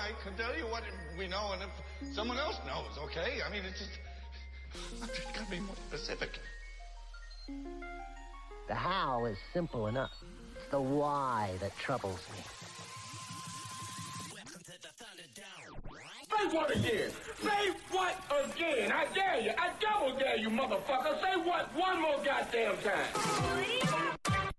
I can tell you what we know, and if someone else knows, okay? I mean, it's just. I'm just gonna be more specific. The how is simple enough. It's the why that troubles me. Say what again? Say what again? I dare you. I double dare you, motherfucker. Say what one more goddamn time.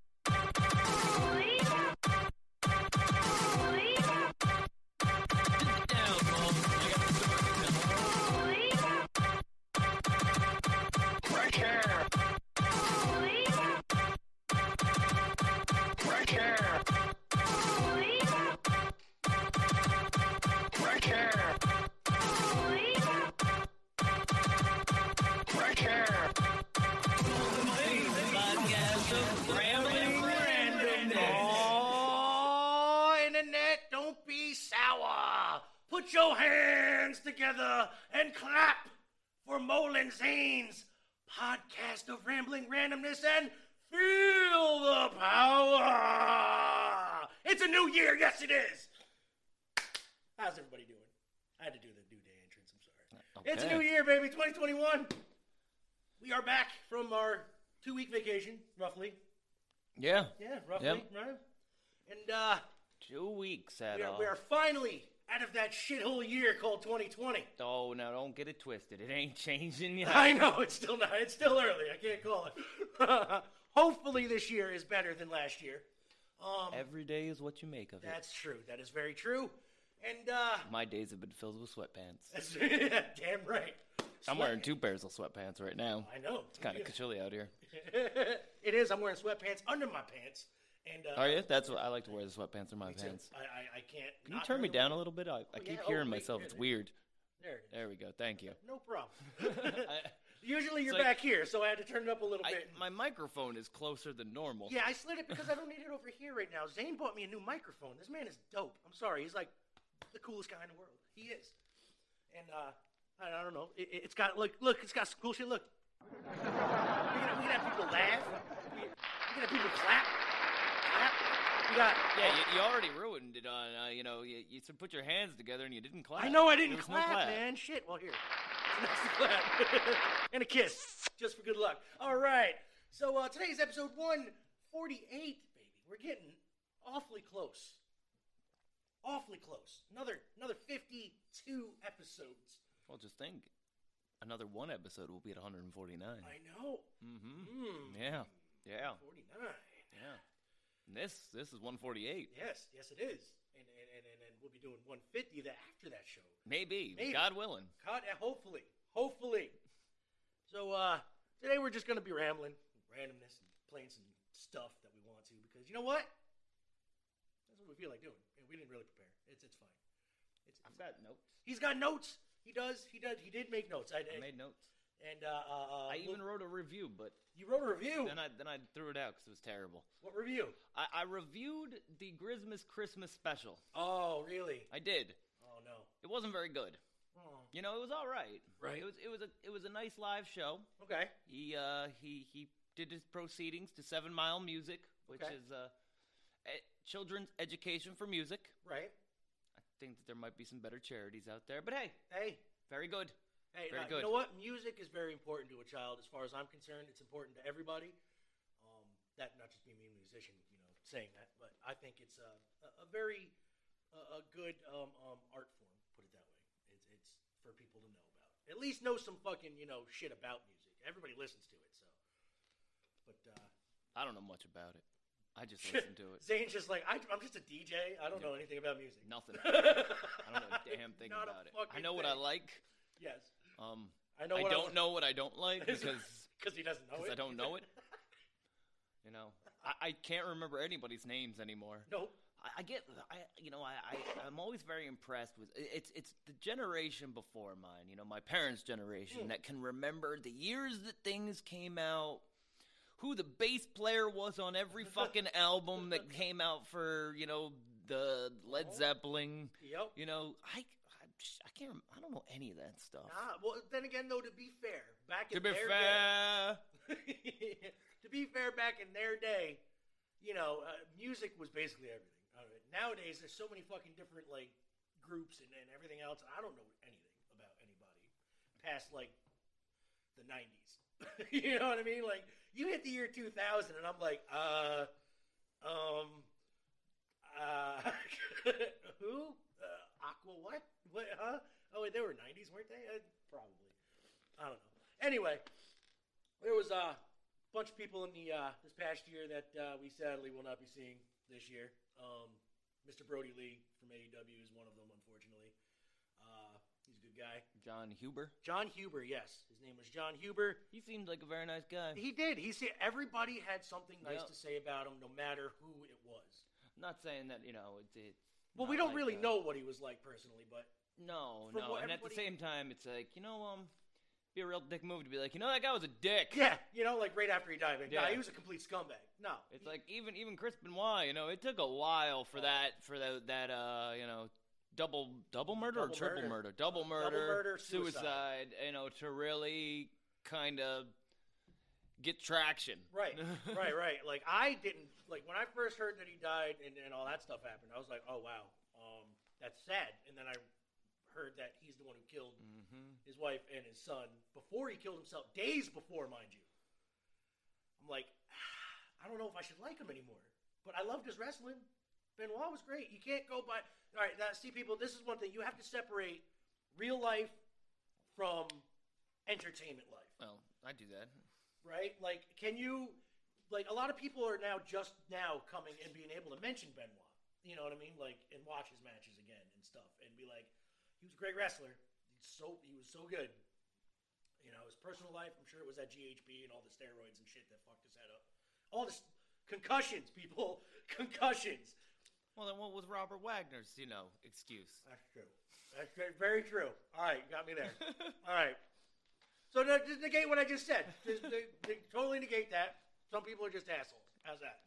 Put your hands together and clap for Mole N' Zane's podcast of rambling randomness and feel the power. It's a new year, yes it is. How's everybody doing? I had to do the new day entrance. I'm sorry. It's a new year, baby. 2021. We are back from our two-week vacation, roughly. Yeah. Yeah, roughly, Yep. right? And uh, Two weeks at we, are, all. we are finally out of that shithole year called 2020. Oh, now don't get it twisted. It ain't changing yet. I know it's still not. It's still early. I can't call it. Hopefully, this year is better than last year. Um, Every day is what you make of it. that's true. That is very true. And uh, My days have been filled with sweatpants. that's damn right. I'm wearing two pairs of sweatpants right now. I know. It's kind of chilly out here. it is. I'm wearing sweatpants under my pants. And uh, Are you? That's what I like to wear. The sweatpants are my pants. I, I, I can't. Can you turn me down a little bit? I, I keep yeah. Oh, hearing wait, myself. It's weird. There it is. There we go. Thank you. No problem. Usually you're like- back here, so I had to turn it up a little I, bit. my microphone is closer than normal. Yeah, I slid it because I don't need it over here right now. Zane bought me a new microphone. This man is dope. I'm sorry. He's like the coolest guy in the world. He is. And uh, I, I don't know. It, it's got look, look. It's got some cool shit. Look. We can, have, we can have people laugh. We, we can have people. Clap. Got. Yeah, you, you already ruined it on, uh, you know, you, you put your hands together and you didn't clap. I know I didn't was no clap, man. Shit. Well, here. It's nice clap. and a kiss, just for good luck. All right. So uh, today's episode 148, baby. We're getting awfully close. Awfully close. Another another 52 episodes. Well, just think. Another one episode will be at 149. I know. Mm-hmm. Mm, Yeah. Yeah. 49. Yeah. And this this is 148. Yes, yes, it is. And and, and, and, we'll be doing 150 that after that show. Maybe, Maybe. God willing. God, hopefully, hopefully. So uh, today we're just gonna be rambling, randomness, and playing some stuff that we want to because you know what? That's what we feel like doing, and we didn't really prepare. It's it's fine. It's, I've got notes. he's got notes. He does. He does. He did make notes. I, I made notes. And uh, uh, uh, I even look- wrote a review, but you wrote a review. then I then I threw it out because it was terrible. what review? I, I reviewed the Grismas Christmas special. Oh, really? I did. Oh no. It wasn't very good. Oh, You know, it was all right. Right. It was it was a it was a nice live show. okay. He uh he he did his proceedings to Seven Mile Music, which Okay. is uh e- children's education for music. Right. I think that there might be some better charities out there, but hey, Hey. very good. Hey, Very uh, good. you know what? Music is very important to a child. As far as I'm concerned, it's important to everybody. Um, that not just me being a musician, you know, saying that, but I think it's a, a, a very uh, a good um, um, art form. Put it that way. It's it's for people to know about. At least know some fucking you know shit about music. Everybody listens to it, so. But uh, I don't know much about it. I just listen to it. Zane's just like I, I'm just a DJ. I don't know anything about music. Nothing. I don't know a damn thing Not a about it. I know what I like. Yes, Um, I know. I don't know what I don't like because because he doesn't know it. I don't know it. You know, I, I can't remember anybody's names anymore. Nope. I, I get, I you know, I, I I'm always very impressed with it's it's the generation before mine. You know, my parents' generation Hmm. that can remember the years that things came out. Who the bass player was on every fucking album that came out for you know the Led Oh. Zeppelin. Yep. You know, I I, can't rem- I don't know any of that stuff. Ah, well, then again, though, to be fair, back in to be their fair, day, to be fair, back in their day, you know, uh, music was basically everything. Uh, nowadays there's so many fucking different like groups and, and everything else. I don't know anything about anybody past like the '90s. you know what I mean? Like you hit the year 2000, and I'm like, uh, um, uh, who? Uh, Aqua? What? What? Huh? Oh, wait, they were '90s, weren't they? Uh, probably. I don't know. Anyway, there was a bunch of people in the uh, this past year that uh, we sadly will not be seeing this year. Um, Mr. Brodie Lee from AEW is one of them, unfortunately. Uh, he's a good guy. Jon Huber. Jon Huber, yes, his name was Jon Huber. He seemed like a very nice guy. He did. He said everybody had something nice Yep. to say about him, no matter who it was. I'm not saying that you know it's. it's Well, we don't like really that. know what he was like personally, but No, From no, what and at the everybody- same time, it's like you know, um, be a real dick move to be like, you know, that guy was a dick. yeah, you know, like right after he died, like, nah, Yeah. he was a complete scumbag. No, It's like even even Chris Benoit, you know, it took a while for that for that that uh you know double double murder Double or triple murder. murder, double murder, murder, suicide. you know, to really kind of get traction. Right, right, right. Like I didn't like when I first heard that he died and, and all that stuff happened. I was like, oh wow, um, that's sad. And then I heard that he's the one who killed hmm his wife and his son before he killed himself, days before, mind you. I'm like, I don't know if I should like him anymore. But I loved his wrestling. Benoit was great. You can't go by. All right, now see, people, this is one thing. You have to separate real life from entertainment life Well, I do that. right? Like, can you, like, a lot of people are now just now coming and being able to mention Benoit. You know what I mean? Like, and watch his matches again and stuff, and be like, he was a great wrestler. He's so he was so good. You know, his personal life. I'm sure it was that GHB and all the steroids and shit that fucked his head up. All this concussions, people, concussions. Well, then what was Robert Wagner's you know excuse? That's true. That's very, very true. All right, you got me there. All right. So to, just negate what I just said. Just, to, to totally negate that. Some people are just assholes. How's that?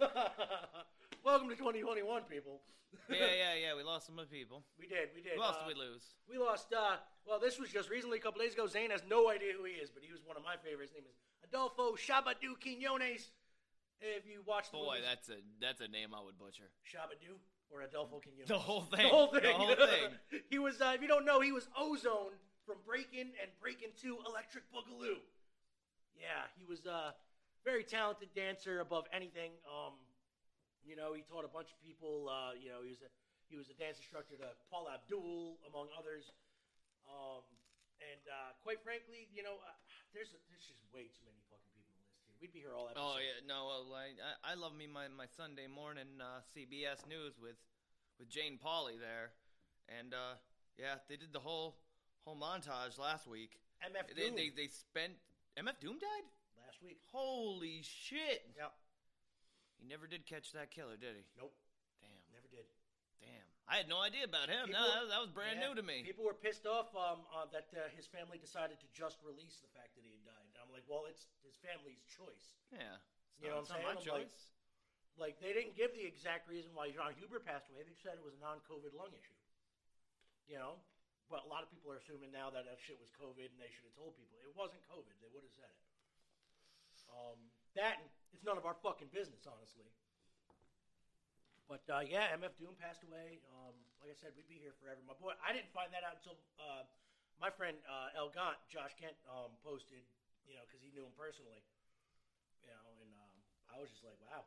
Welcome to 2021, people. yeah, yeah, yeah. We lost some of the people. We did. We did. Who else Uh, did we lose? We lost. Uh, well, this was just recently, a couple days ago. Zane has no idea who he is, but he was one of my favorites. His name is Adolfo Shabba-Doo Quinones. If you watch the Boy, movies- that's a that's a name I would butcher. Shabba-Doo or Adolfo Quinones. The whole thing. The whole thing. The whole thing. he was, uh, if you don't know, he was Ozone from Breakin' and Breakin' 2 Electric Boogaloo. Yeah, he was a very talented dancer above anything. Um, you know, he taught a bunch of people. Uh, you know, he was a he was a dance instructor to Paula Abdul, among others. Um, and uh, quite frankly, you know, uh, there's there's just way too many fucking people to list here. We'd be here all episode. Oh yeah, no, well, I I, love me my, my Sunday morning uh, CBS News with with Jane Pauley there, and uh, yeah, they did the whole whole montage last week. MF They, Doom they they spent MF Doom died. last week. Holy shit! Yeah. He never did catch that killer, did he? Nope. Damn, Never did. damn. I had no idea about him. People- no, that, was- that was brand Yeah, new to me. People were pissed off um, uh, that uh, his family decided to just release the fact that he had died. And I'm like, well, it's his family's choice. yeah, it's You not, know what I'm my saying? Like- choice. Like, they didn't give the exact reason why Jon Huber passed away. They just said it was a non-COVID lung issue. You know, but a lot of people are assuming now that that shit was COVID, and they should have told people it wasn't COVID. They would have said it. Um, that and it's none of our fucking business, honestly. But uh, yeah, MF Doom passed away. Um, like I said, we'd be here forever. My boy, I didn't find that out until uh, my friend uh, El Gant, Josh Kent, um, posted. You know, because he knew him personally. You know, and um, I was just like, wow,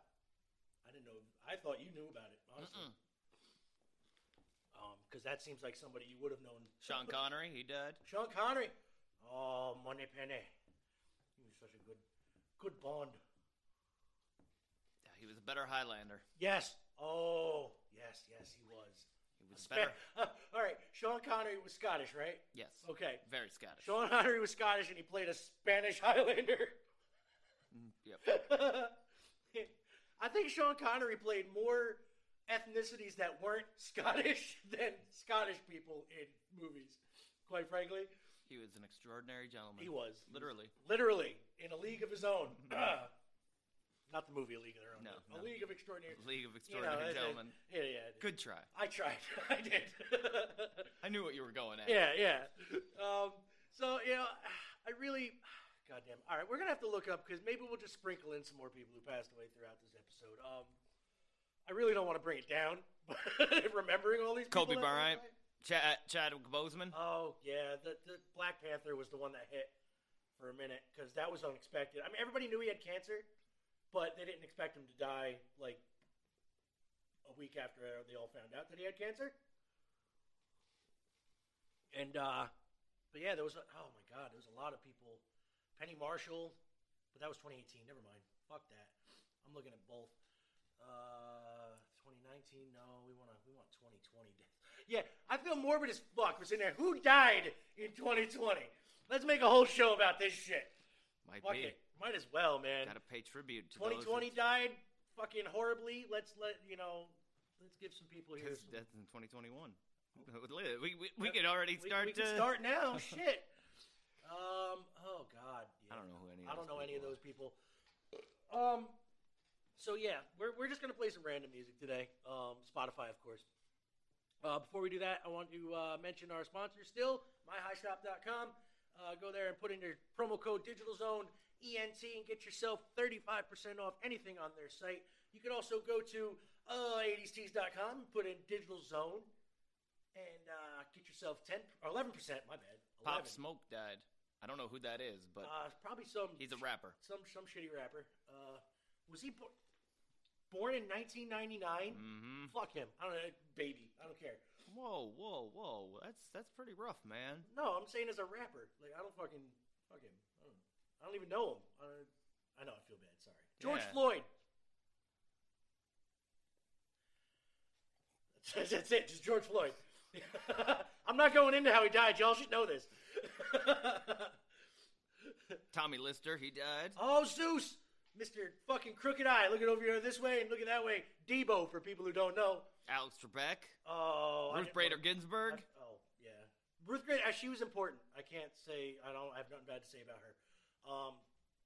I didn't know. I thought you knew about it, honestly. Because that seems like somebody you would have known. Sean Connery, he died. Sean Connery. Oh, Moneypenny. He was such a good, good Bond. He was a better Highlander. Yes. Oh, yes, yes, he was. He was better. all right, Sean Connery was Scottish, right? Yes. Okay. Very Scottish. Sean Connery was Scottish, and he played a Spanish Highlander. Mm, Yep. I think Sean Connery played more ethnicities that weren't Scottish than Scottish people in movies. Quite frankly, He was an extraordinary gentleman. he was Literally. literally in a league of his own. Not the movie A League of Their Own. No, but a. League of Extraordinary. League of You know, Extraordinary it's a- Gentlemen. Yeah, yeah. Good try. I tried. I did. I knew what you were going at. yeah, yeah. Um, so you know, I really, goddamn. All right, we're gonna have to look up because maybe we'll just sprinkle in some more people who passed away throughout this episode. Um, I really don't want to bring it down, but remembering all these Kobe Bryant, died- Chad, Chadwick Boseman. Oh yeah, the, the Black Panther was the one that hit for a minute because that was unexpected. I mean, everybody knew he had cancer, but they didn't expect him to die like a week after they all found out that he had cancer. And uh, but yeah, there was a, oh my god, there was a lot of people. Penny Marshall, but that was 2018. Never mind. Fuck that. I'm looking at both. Uh, 2019. No, we want to. We want 2020 deaths. Yeah, I feel morbid as fuck. We're sitting there. Who died in 2020? Let's make a whole show about this shit. Might Fuck be. it. Might as well, man. Got to pay tribute to those 2020 died fucking horribly. Let's let you know. Let's give some people here. Some, that's in 2021. We, we, we could already start we can to. start now. shit. Um. Oh God. Yeah. I don't know who any. Of I don't know any of those people. Um, so yeah, we're, we're just gonna play some random music today. Um, Spotify, of course. Uh, before we do that, I want to uh, mention our sponsor still, myhighshop.com. Uh, go there and put in your promo code Digital Zone ENT and get yourself 35% off anything on their site. You can also go to uh, 80stees.com, put in Digital Zone, and uh, get yourself 10 or 11%. My bad. 11. Pop Smoke died. I don't know who that is, but Uh, probably some. he's a rapper. some some shitty rapper. Uh, was he bo- born in 1999? Mm-hmm. Fuck him. I don't know, baby. I don't care. Whoa, whoa, whoa! That's that's pretty rough, man. No, I'm saying as a rapper. Like I don't fucking fuck him. I don't, even know him. I, I know. I feel bad. Sorry. George Yeah. Floyd. That's, that's it. Just George Floyd. I'm not going into how he died. Y'all should know this. Tommy Lister, he died. Oh, Zeus! Mr. fucking Crooked Eye. Looking over here this way and looking that way. Debo, for people who don't know. Alex Trebek, Oh, I Ruth Bader Ginsburg. I- oh, yeah. Ruth Bader, uh, she was important. I can't say, I don't I have nothing bad to say about her. Um,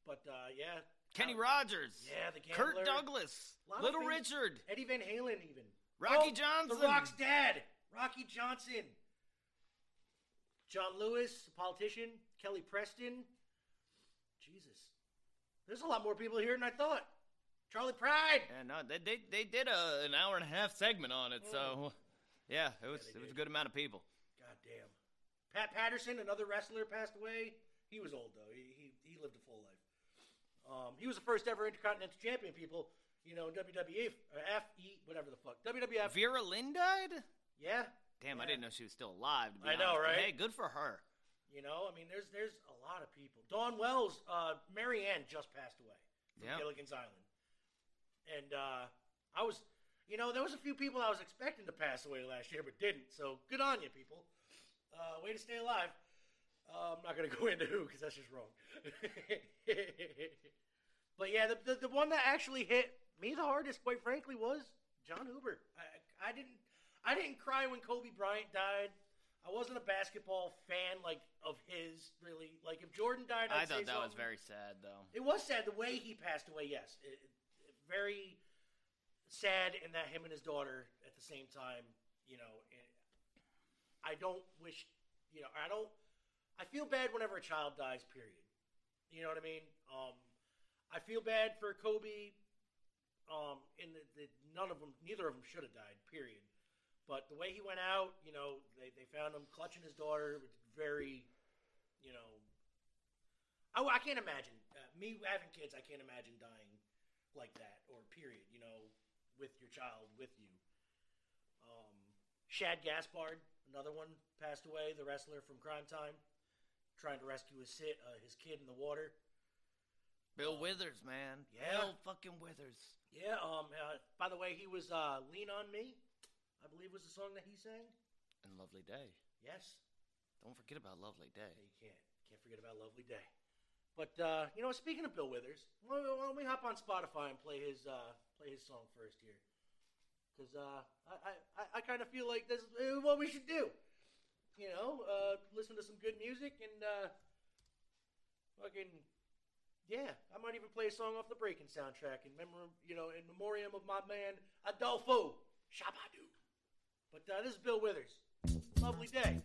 but, uh, yeah. Kenny Al- Rogers. Yeah, the Kurt. Douglas. Little things. Richard. Eddie Van Halen, even. Rocky Oh, Johnson. The Rock's dad. Rocky Johnson. John Lewis, politician. Kelly Preston. Jesus. There's a lot more people here than I thought. Charley Pride. Yeah, no, they they, they did a, an hour and a half segment on it, so yeah, it was Mm. they it was a good amount of people. God damn. Pat Patterson, another wrestler, passed away. He was old though. He he, he lived a full life. Um, he was the first ever Intercontinental Champion. People, you know, WWE, or FE, whatever the fuck, WWF. Vera Lynn died. Yeah. Damn, I didn't know she was still alive. To be I know, honest, but right? Hey, good for her. You know, I mean, there's there's a lot of people. Dawn Wells, uh, Mary Ann just passed away from Yeah. Gilligan's Island, and uh, I was, you know, there was a few people I was expecting to pass away last year, but didn't. So good on you, people. Uh, way to stay alive. Uh, I'm not gonna go into who because that's just wrong. but yeah, the, the the one that actually hit me the hardest, quite frankly, was Jon Huber. I, I didn't I didn't cry when Kobe Bryant died. I wasn't a basketball fan like of his really. Like if Jordan died, I I'd thought say that was very sad, though. It was sad the way he passed away. Yes, it, it- very sad in that him and his daughter at the same time. You know, it, I don't wish. You know, I don't. I feel bad whenever a child dies. Period. You know what I mean? Um, I feel bad for Kobe. Um, in the, the none of them, neither of them should have died. Period. But the way he went out, you know, they, they found him clutching his daughter. It was very, you know, I, I can't imagine uh, me having kids. I can't imagine dying like that or period. You know, with your child with you. Um, Shad Gaspard, another one, passed away. The wrestler from Cryme Tyme, trying to rescue his uh, his kid in the water. Bill Withers, man. Yeah. Bill fucking Withers. Yeah. Um. Uh, by the way, he was uh, "Lean on Me," I believe was the song that he sang. And Lovely Day. Yes. Don't forget about Lovely Day. Yeah, you can't. Can't forget about Lovely Day. But uh, you know, speaking of Bill Withers, why, why don't we hop on Spotify and play his uh, play his song first here? Because uh, I I, I kind of feel like this is what we should do. You know, uh, listen to some good music and uh, fucking yeah. I might even play a song off the Breakin' soundtrack in memor you know in memoriam of my man Adolfo Shabba-Doo. But uh, this is Bill Withers. Lovely day.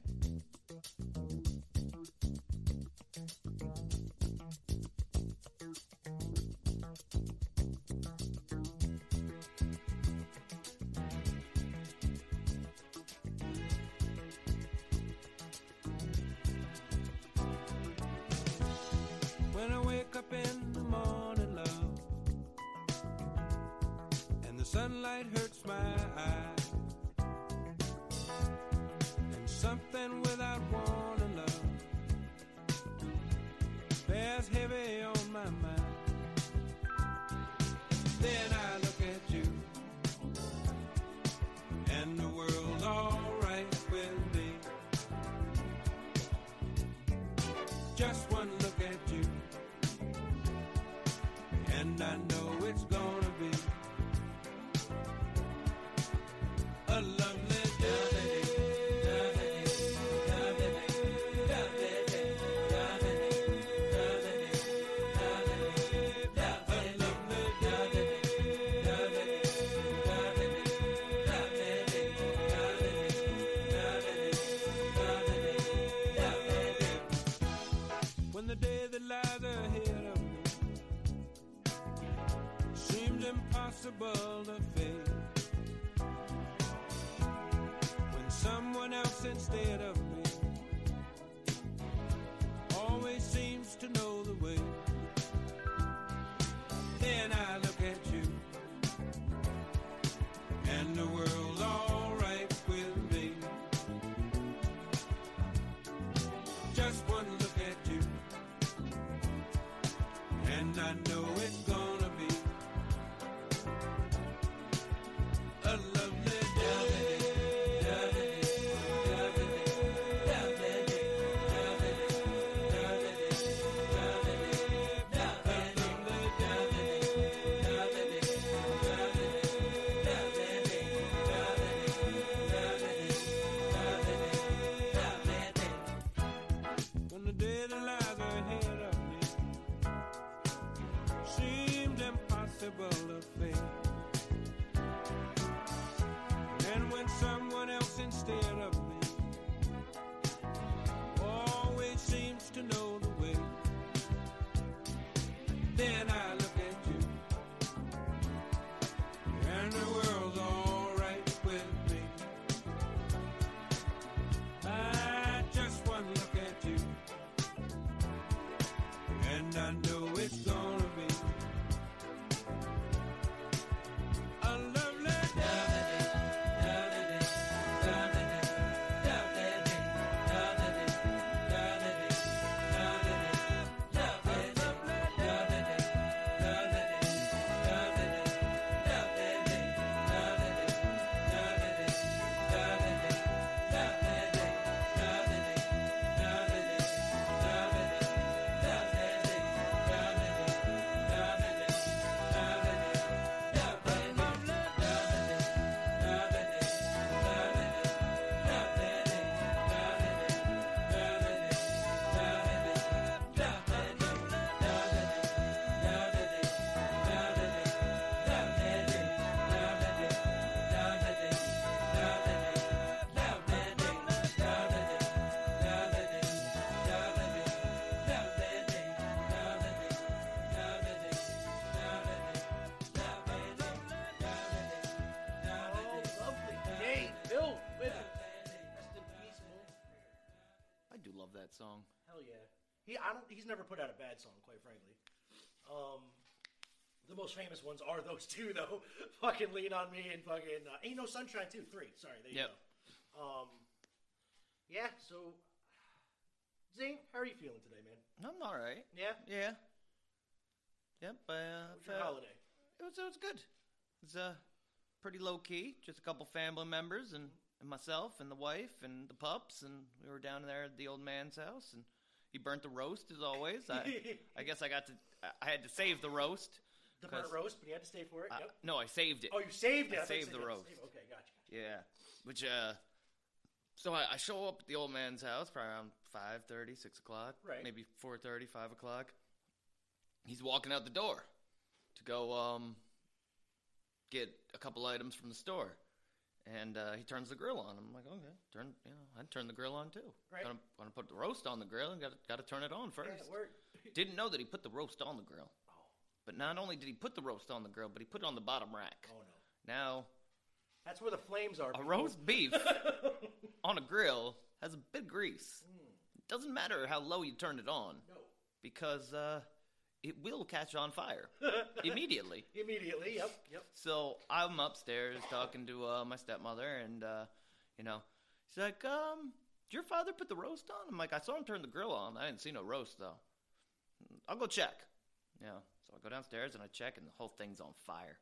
Hurts my eyes, instead of me always seems to know the way. Then I look at you, and the world's alright with me. Just one look at you, and I know that song. Hell yeah. He, I don't. He's never put out a bad song, quite frankly. Um, the most famous ones are those two, though. fucking lean on me and fucking uh, ain't no sunshine too. Three. Sorry, there you Yep. go. Um, yeah. So, Zane, how are you feeling today, man? I'm all right. Yeah. Yeah. Yep. Uh, What's your holiday? It was it was good. It's uh pretty low key. Just a couple family members and, and myself and the wife and the pups and we were down there at the old man's house and he burnt the roast as always. I I guess I got to I had to save the roast. The burnt roast, but you had to stay for it. I- yep. no, I saved it. Oh, you saved it. I you saved the you had to roast. save. Okay, gotcha. Yeah. Which uh so I, I show up at the old man's house probably around 5.30, 6 o'clock. Right. Maybe 4.30, 5 o'clock. He's walking out the door to go um get a couple items from the store. And uh, he turns the grill on. I'm like, okay, turn, you know, I'd turn the grill on too. Right. Gonna, gonna put the roast on the grill and got got to turn it on first. Yeah. Didn't know that he put the roast on the grill. Oh. But not only did he put the roast on the grill, but he put it on the bottom rack. Oh no. Now, That's where the flames are. a people. roast beef on a grill has a bit of grease. It doesn't matter how low you turn it on. No. because uh, it will catch on fire immediately. Immediately, yep, yep. So I'm upstairs talking to uh, my stepmother, and uh, you know, she's like, "Um, did your father put the roast on?" I'm like, "I saw him turn the grill on. I didn't see no roast though. I'll go check." Yeah. So I go downstairs and I check, and the whole thing's on fire.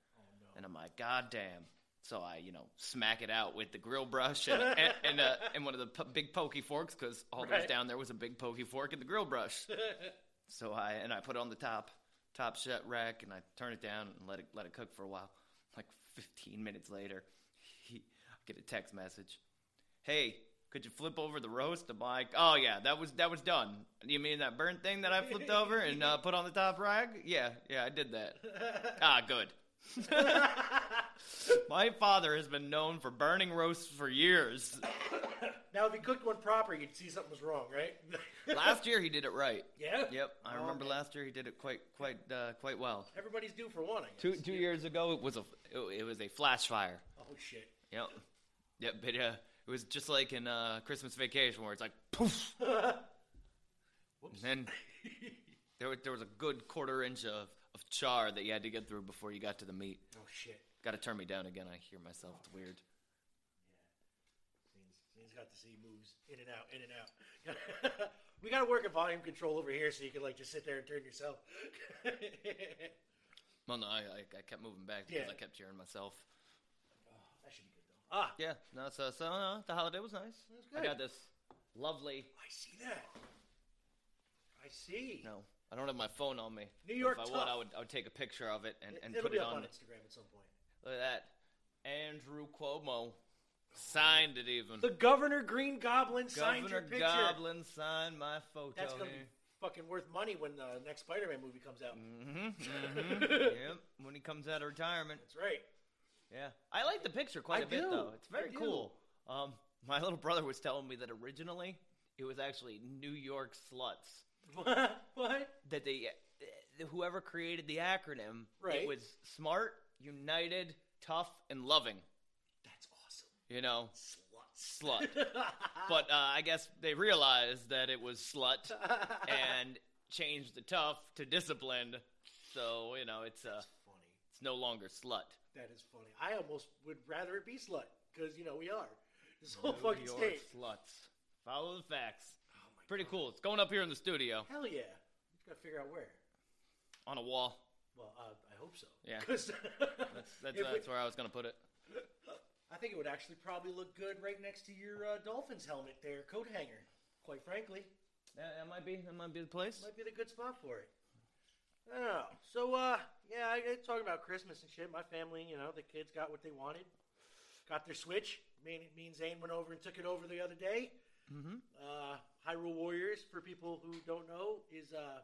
And I'm like, "God damn!" So I, you know, smack it out with the grill brush and and, and, uh, and one of the p- big pokey forks because all that was down there was a big pokey fork and the grill brush. So I and I put it on the top top shut rack and I turn it down and let it let it cook for a while. Like 15 minutes later, he, I get a text message. Hey, could you flip over the roast? I'm like, oh yeah, that was that was done. You mean that burnt thing that I flipped over and uh, put on the top rack? Yeah, yeah, I did that. ah, good. My father has been known for burning roasts for years. Now, if he cooked one proper, you'd see something was wrong, right? Last year he did it right. yeah. Yep, I Oh, remember okay. last year he did it quite quite uh, quite well. Everybody's due for one. I Two guess. two years ago, it was a it, it was a flash fire. Oh shit. Yep, yep. But uh, it was just like in uh, Christmas Vacation, where it's like poof, and then there was, there was a good quarter inch of, of char that you had to get through before you got to the meat. Oh shit. Got to turn me down again. I hear myself. It's weird. Scene's, Scene's got to see moves in and out, in and out. we got to work a volume control over here so you can like just sit there and turn yourself. Well, no, I, I, I kept moving back because Yeah. I kept hearing myself. Oh, that should be good though. Ah, Yeah, no, so so uh, the holiday was nice. I good. got this lovely. I see that. I see. No, I don't have my phone on me. New York If I would. I would, I would take a picture of it and, and It'll put be it up on. on Instagram at some point. Look at that. Andrew Cuomo signed it even. The Governor Green Goblin signed your Governor picture. Goblin signed my photo That's gonna here. be fucking worth money when the next Spider-Man movie comes out. Mm-hmm. yep. When he comes out of retirement. That's right. Yeah. I like the picture quite I a bit though. It's very do. cool. Um, my little brother was telling me that originally it was actually New York sluts. What? That they, uh, whoever created the acronym, Right. it was smart, united, tough, and loving. That's awesome. You know, Sluts. slut. but uh, I guess they realized that it was slut and changed the tough to disciplined. So you know, it's uh, funny. it's no longer slut. That is funny. I almost would rather it be slut because you know we are this whole fucking New York state. sluts. Follow the facts. Pretty cool. It's going up here in the studio Hell yeah. Just gotta figure out where. on a wall. Well, uh, I hope so. Yeah. 'Cause That's that's, if we- that's where I was gonna put it. I think it would actually probably look good right next to your uh, Dolphins helmet there, coat hanger. Quite frankly, Yeah, that might be that might be the place. might be the good spot for it. I don't know. So, uh, yeah, I, I talking about Christmas and shit. My family, you know, the kids got what they wanted. Got their Switch. Me, and- me and Zane went over and took it over the other day. Mm-hmm. Uh, Hyrule Warriors, for people who don't know, is a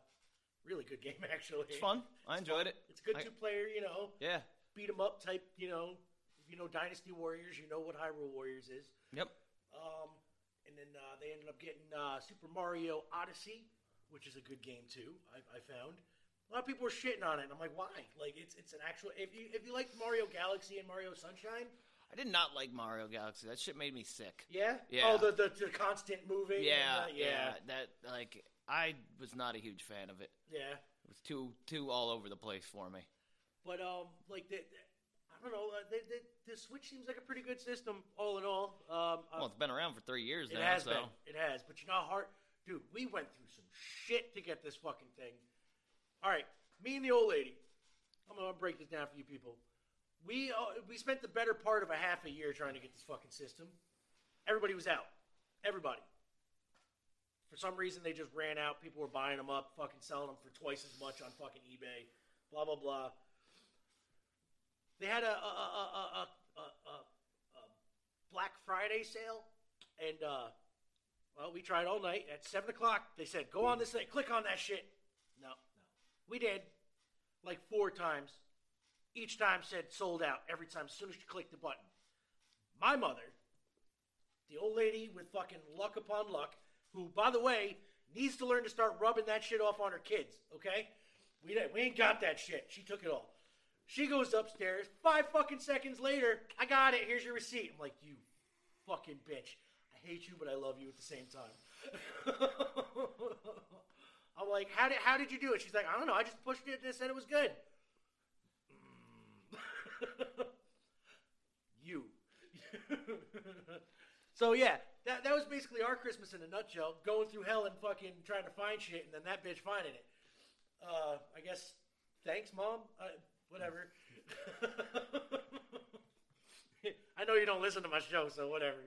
really good game, actually. It's fun. I enjoyed it. It's good I- two player, you know, Yeah. beat beat 'em up type, you know. If you know Dynasty Warriors, you know what Hyrule Warriors is. Yep. Um, and then uh, they ended up getting uh, Super Mario Odyssey, which is a good game too. I, I found a lot of people were shitting on it. And I'm like, why? Like it's it's an actual. If you if you like Mario Galaxy and Mario Sunshine, I did not like Mario Galaxy. That shit made me sick. yeah, Yeah. Oh, the the, the constant moving. Yeah, and, uh, yeah. That like I was not a huge fan of it. yeah. It was too too all over the place for me. But um, like the, I don't know. Uh, the, the the Switch seems like a pretty good system, all in all. Um, uh, Well, it's been around for three years It now, has so been. It has. But you know how hard, dude. We went through some shit to get this fucking thing. All right, me and the old lady. I'm gonna break this down for you people. We uh, we spent the better part of a half a year trying to get this fucking system. Everybody was out. Everybody. For some reason, they just ran out. People were buying them up, fucking selling them for twice as much on fucking eBay. Blah blah blah. They had a a, a, a, Black Friday sale, and uh, well, we tried all night. At seven o'clock, they said, "Go on this thing, click on that shit." No, no, we did like four times. Each time said sold out. Every time, as soon as you click the button. My mother, the old lady with fucking luck upon luck, who, by the way, needs to learn to start rubbing that shit off on her kids. Okay, we we ain't got that shit. She took it all. She goes upstairs. Five fucking seconds later, I got it. Here's your receipt. I'm like, you fucking bitch. I hate you, but I love you at the same time. I'm like, how did how did you do it? She's like, I don't know. I just pushed it and said it was good. You. so yeah, that that was basically our Christmas in a nutshell. Going through hell and fucking trying to find shit, and then that bitch finding it. Uh, I guess. Thanks, mom. Uh, whatever. I know you don't listen to my show, so whatever.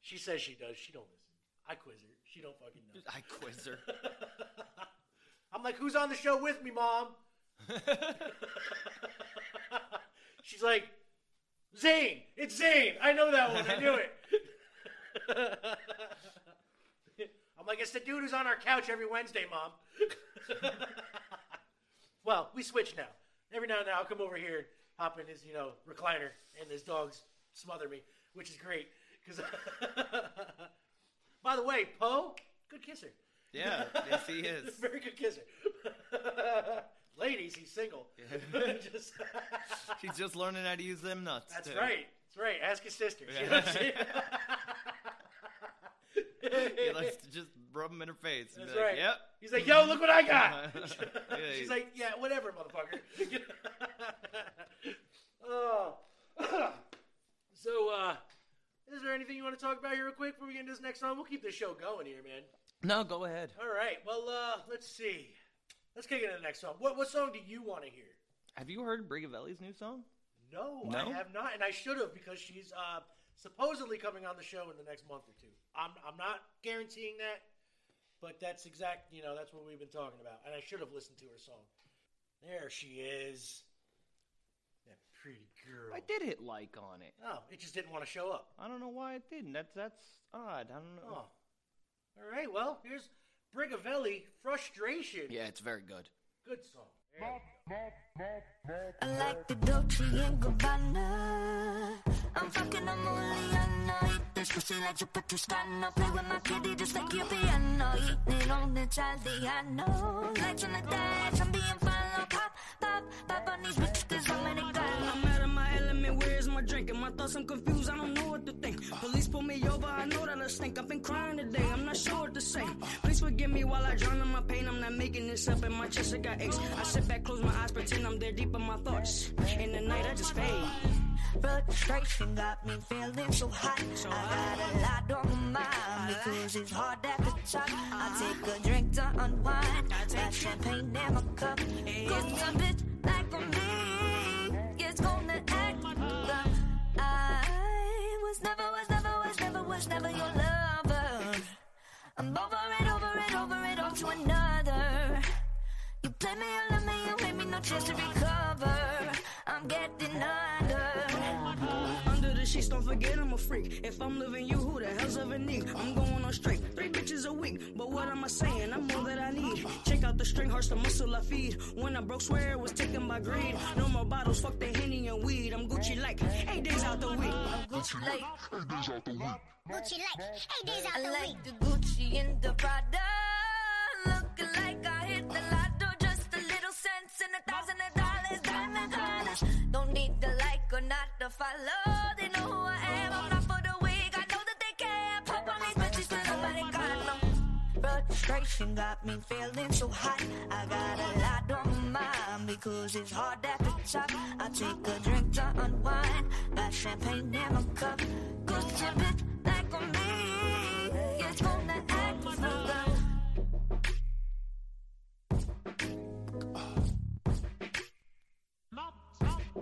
She says she does. She don't listen. I quiz her. She don't fucking know. I quiz her. I'm like, who's on the show with me, mom? She's like, Zane. It's Zane. I know that one. I knew it. I'm like, it's the dude who's on our couch every Wednesday, mom. well, we switch now. Every now and then I'll come over here, hop in his, you know, recliner, and his dogs smother me, which is great. Because, by the way, Poe, good kisser. Yeah, yes, he is. Very good kisser. Ladies, he's single. Just- She's just learning how to use them nuts. that's too. right. That's right. Ask his sister. You know what I'm saying? He likes to just rub them in her face. and be That's like, right. Yep. He's like, yo, look what I got. Yeah, She's he- like, yeah, whatever, motherfucker. oh. so, uh, is there anything you want to talk about here real quick before we get into this next song? We'll keep this show going here, man. No, go ahead. All right. Well, uh, let's see. Let's kick into the next song. What what song do you want to hear? Have you heard Brigavelli's new song? No, No? I have not, and I should have because she's uh, supposedly coming on the show in the next month or two. I'm I'm not guaranteeing that, but that's exact. You know, that's what we've been talking about, and I should have listened to her song. There she is, that pretty girl. I did hit like on it. Oh, it just didn't want to show up. I don't know why it didn't. That's that's odd. I don't know. Oh, all right. Well, here's Brigavelli, "Frustration." Yeah, it's very good. Good song. I like the Dolce and Gabbana. I'm fucking a Muliana. Eat this pussy like you Patruscano. Play with my kitty just like your piano. Eating it on the Italiano. Lights on the dash, I'm being follow. Pop, pop, pop on these bitches cause I'm Americano. I'm out of my element, where's my drink? And my thoughts, I'm confused, know that I stink. I've been crying today, I'm not sure what to say. Please forgive me while I drown in my pain. I'm not making this up, and my chest I got aches. I sit back, close my eyes, pretend I'm there deep in my thoughts. In the night, I just fade. Frustration got me feeling so hot. I got a lot on my mind because it's hard at the top. I uh-huh. take a drink to unwind. I Got champagne in my cup. Cause a bitch You me, you love me, you hate me, no chance to recover. I'm getting under. Under the sheets, don't forget I'm a freak. If I'm living you, who the hell's ever need? I'm going on straight, three bitches a week. But what am I saying? I'm all that I need. Check out the string, hearts, the muscle I feed. When I broke, swear it was taken by greed. No more bottles, fuck the henny and weed. I'm Gucci like eight days out the week. I'm Gucci like, Gucci like eight days out the week. I like week. the Gucci and the Prada. Looking like I hit the and a thousand of dollars. Diamond dollars. Don't need the like or not to follow. They know who I am. I'm not for the weak. I know that they care. Pop on these bitches still nobody got no. Frustration got me feeling so hot. I got a lot on my mind because it's hard at the top. I take a drink to unwind. Got champagne in my cup. Cause a bitch like me is gonna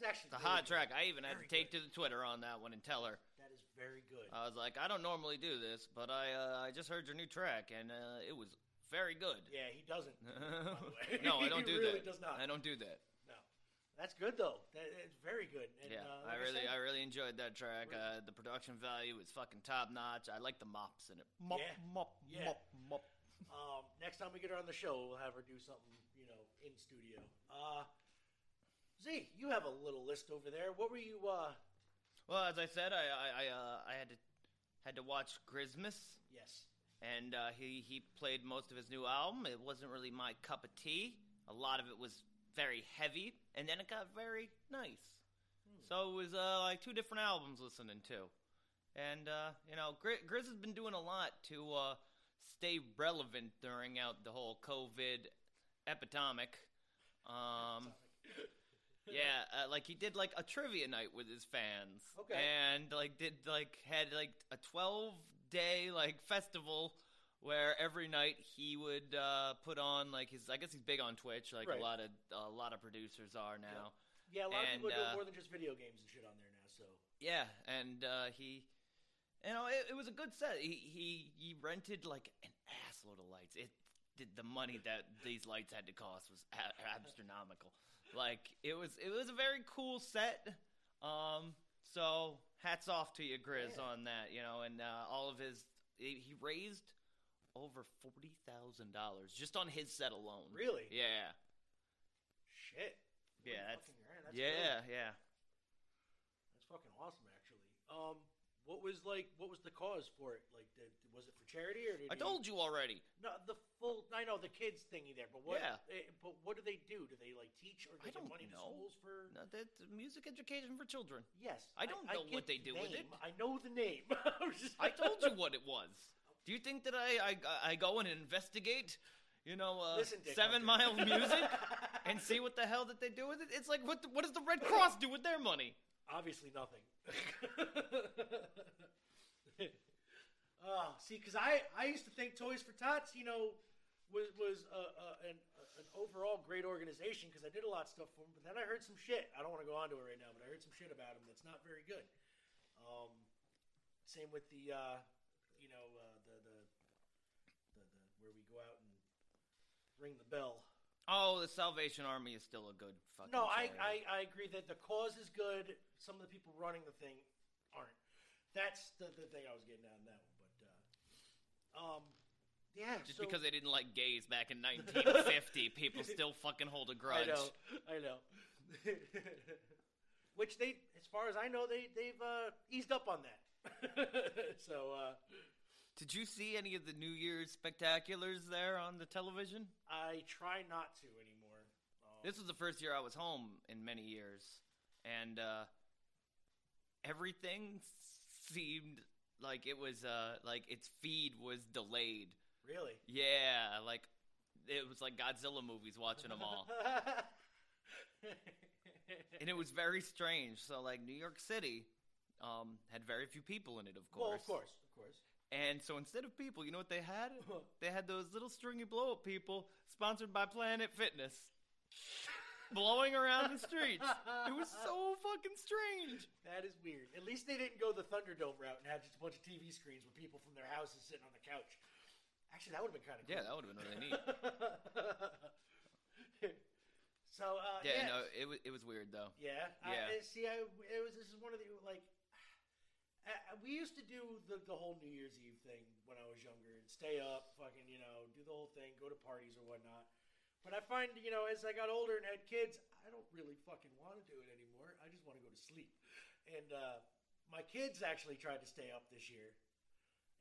That's actually It's a hot good. track. I even had to take good. to the Twitter on that one and tell her. That is very good. I was like, I don't normally do this, but I uh, I just heard your new track and uh, it was very good. yeah, he doesn't. way. no, I don't do that. He do really that. does not. I don't do that. No, that's good though. That, it's very good. And, yeah, uh, I like really, said, I really enjoyed that track. Really? Uh, the production value is fucking top notch. I like the mops in it. Mop, Yeah. mop, Yeah. mop, mop. Um, next time we get her on the show, we'll have her do something, you know, in studio. Uh, Z, you have a little list over there. What were you? Uh, Well, as I said, I I I, uh, I had to had to watch Christmas, yes. and uh, he he played most of his new album. It wasn't really my cup of tea. A lot of it was very heavy, and then it got very nice. So it was uh, like two different albums listening to, and uh, you know, Gri- Grizz has been doing a lot to uh, stay relevant during out the whole COVID epidemic. Um, yeah, uh, like he did like a trivia night with his fans. Okay. And like did like had like a 12 day like festival where every night he would uh, put on like his I guess he's big on Twitch like Right. a lot of a lot of producers are now. Yeah, a lot of people And, uh, more than just video games and shit on there now. So Yeah, and uh, he, you know, it, it was a good set. He he he rented like an assload of lights. It did the money that these lights had to cost was a- astronomical. Like it was it was a very cool set. Um, so hats off to you, Grizz, Yeah. on that. You know, and uh, all of his he raised over forty thousand dollars just on his set alone. really, Yeah, shit. yeah, that's that's yeah, great. yeah. That's fucking awesome, actually. Um, what was like? What was the cause for it? Like, did, was it for charity or? Did I told you already. No, the full. I know the kids thingy there, but what? Yeah. eh, but what do they do? Do they like teach or I give don't money know. to schools for? No, that's music education for children. Yes. I don't know get what they the do with name. it. I know the name. I was just- I told you what it was. Do you think that I I, I go and investigate, you know, uh, Listen, Dick Seven Hunter. Mile Music and see what the hell that they do with it? It's like what the, what does the Red Cross do with their money? Obviously nothing. oh, see, because I, I used to think Toys for Tots, you know, was was uh, uh, an, uh, an overall great organization because I did a lot of stuff for them. But then I heard some shit. I don't want to go on to it right now, but I heard some shit about them that's not very good. Um, same with the, uh, you know, uh, the, the the the where we go out and ring the bell. Oh, the Salvation Army is still a good fucking. No, I, charity. I, I agree that the cause is good. Some of the people running the thing aren't. That's the, the thing I was getting at on that one. But uh, um, yeah. Just so- because they didn't like gays back in 1950, people still fucking hold a grudge. I know, I know. Which they, as far as I know, they they've uh, eased up on that. so uh, Did you see any of the New Year's spectaculars there on the television? I try not to anymore. Um, This was the first year I was home in many years, and uh, everything seemed like it was uh, like its feed was delayed. really. Yeah, like it was like Godzilla movies watching them all, and it was very strange. So like New York City um, had very few people in it, of course. well, of course, of course. And so instead of people, you know what they had? They had those little stringy blow up people sponsored by Planet Fitness blowing around the streets. It was so fucking strange. That is weird. At least they didn't go the Thunderdome route and have just a bunch of TV screens with people from their houses sitting on the couch. Actually, that would have been kind of cool. Yeah, that would have been really neat. so uh, Yeah, yeah, no, it was it was weird though. yeah, Yeah. I, I- see, I it was this is one of the like uh, we used to do the the whole New Year's Eve thing when I was younger and stay up, fucking you know, do the whole thing, go to parties or whatnot. But I find you know as I got older and had kids, I don't really fucking want to do it anymore. I just want to go to sleep. And uh, my kids actually tried to stay up this year.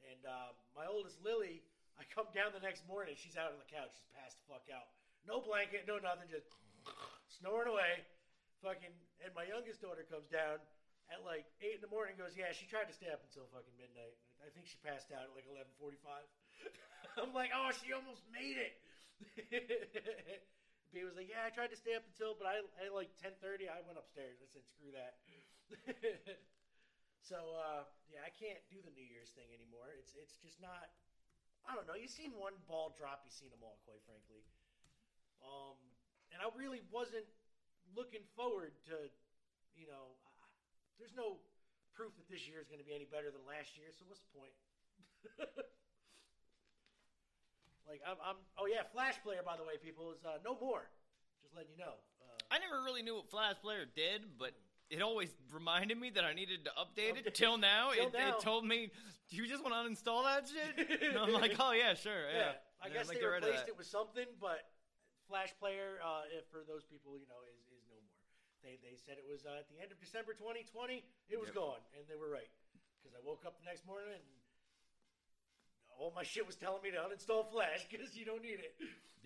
And uh, my oldest Lily, I come down the next morning, she's out on the couch, she's passed the fuck out. No blanket, no nothing, just snoring away. Fucking, and my youngest daughter comes down at like eight in the morning. Goes, yeah, she tried to stay up until fucking midnight. I think she passed out at like eleven forty-five. I'm like, oh, she almost made it. B was like, yeah, I tried to stay up until, but I at like ten thirty, I went upstairs. I said, screw that. so uh, yeah, I can't do the New Year's thing anymore. It's it's just not. I don't know. You've seen one ball drop. You've seen them all, quite frankly. Um, and I really wasn't looking forward to, you know, there's no proof that this year is going to be any better than last year. So what's the point? like I'm, I'm. Oh yeah, Flash Player, by the way, people is uh, no more. Just letting you know. Uh, I never really knew what Flash Player did, but it always reminded me that I needed to update it. Till now, till it, now. it told me, "Do you just want to uninstall that shit?" and I'm like, "Oh yeah, sure, yeah." I I Yeah, guess like, they get rid of replaced it with something, but Flash Player, uh, if for those people, you know, is, is no more. They, they said it was uh, at the end of December 2020. It was Yep. gone, and they were right. Because I woke up the next morning and all my shit was telling me to uninstall Flash because you don't need it.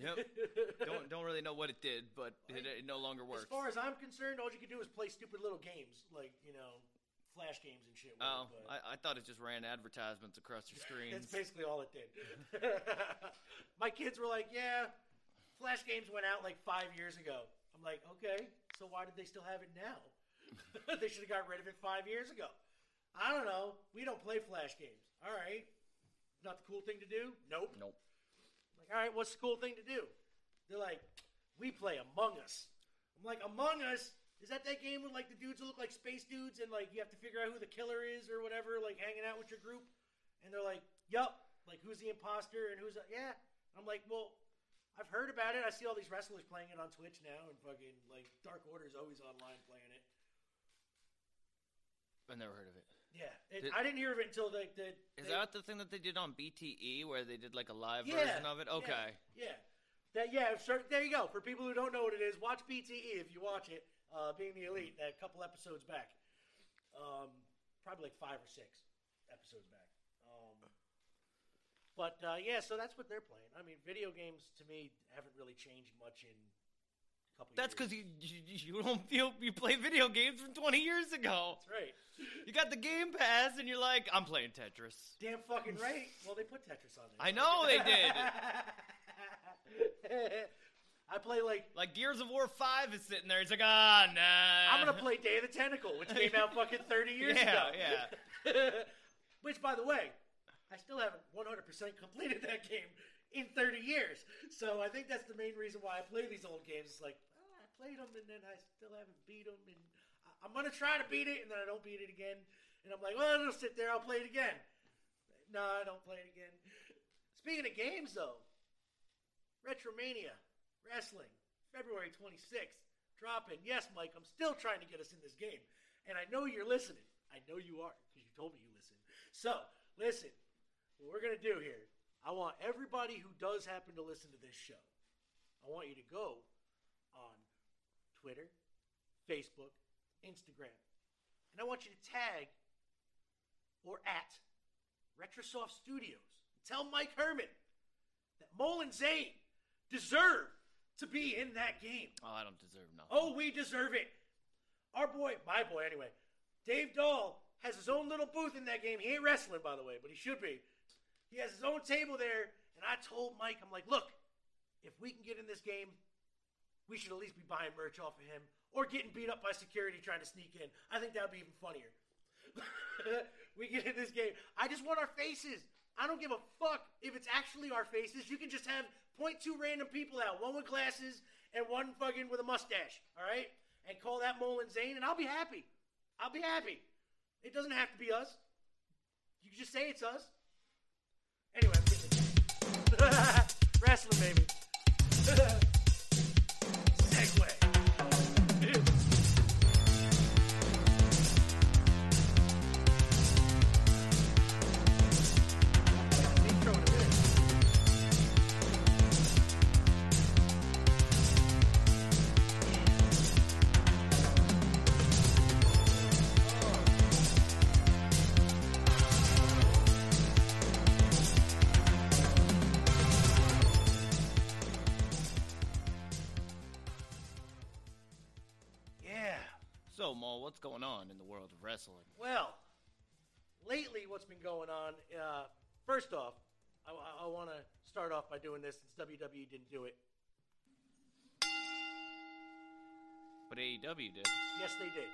Yep. don't don't really know what it did, but it, it no longer works. As far as I'm concerned, all you can do is play stupid little games like you know, Flash games and shit. it, Oh, I, I thought it just ran advertisements across your screen. That's basically all it did. My kids were like, "Yeah, Flash games went out like five years ago." I'm like, "Okay, so why did they still have it now? they should have got rid of it five years ago." I don't know. We don't play Flash games. All right, not the cool thing to do. Nope. Nope. Like, all right, what's the cool thing to do? They're like, "We play Among Us." I'm like, "Among Us." Is that that game with like the dudes who look like space dudes and like you have to figure out who the killer is or whatever, like hanging out with your group? And they're like, "Yup." Like who's the imposter and who's the, yeah? I'm like, well, I've heard about it. I see all these wrestlers playing it on Twitch now, and fucking like Dark Order's always online playing it. I never heard of it. Yeah, it, Did- I didn't hear of it until the. the Is they- that the thing that they did on BTE where they did like a live Yeah, version of it? yeah, Okay. Yeah. That yeah, sure, there you go. For people who don't know what it is, watch BTE if you watch it. Uh, being the elite, that couple episodes back, um, probably like five or six episodes back. Um, but uh, yeah, so that's what they're playing. I mean, video games to me haven't really changed much in a couple. That's because you, you you don't feel you play video games from 20 years ago. That's right. You got the Game Pass and you're like, I'm playing Tetris. Damn fucking right. Well, they put Tetris on there. I know they did. I play like Like Gears of War 5 is sitting there. He's like, ah, nah. I'm gonna play Day of the Tentacle, which came out fucking 30 years Yeah, ago. yeah. which, by the way, I still haven't 100% completed that game in 30 years. So I think that's the main reason why I play these old games. It's like, oh, I played them and then I still haven't beat them, and I'm gonna try to beat it, and then I don't beat it again, and I'm like, well, it'll sit there. I'll play it again. No, I don't play it again. Speaking of games, though, Retromania Wrestling, February 26th, dropping. Yes, Mike, I'm still trying to get us in this game. And I know you're listening. I know you are because you told me you listen. So, listen, what we're going to do here, I want everybody who does happen to listen to this show, I want you to go on Twitter, Facebook, Instagram, and I want you to tag or at Retrosoft Studios. Tell Mike Herman that Mole and Zane deserve to be in that game. Oh, I don't deserve nothing. Oh, we deserve it. Our boy, my boy anyway, Dave Dahl has his own little booth in that game. He ain't wrestling, by the way, but he should be. He has his own table there, and I told Mike, I'm like, look, if we can get in this game, we should at least be buying merch off of him or getting beat up by security trying to sneak in. I think that would be even funnier. we get in this game. I just want our faces. I don't give a fuck if it's actually our faces. You can just have point two random people out, one with glasses and one fucking with a mustache, all right? And call that Mole and Zane, and I'll be happy. I'll be happy. It doesn't have to be us. You can just say it's us. Wrestling, baby. been going on? Uh, first off, I, I, want to start off by doing this since WWE didn't do it. But AEW did. Yes, they did.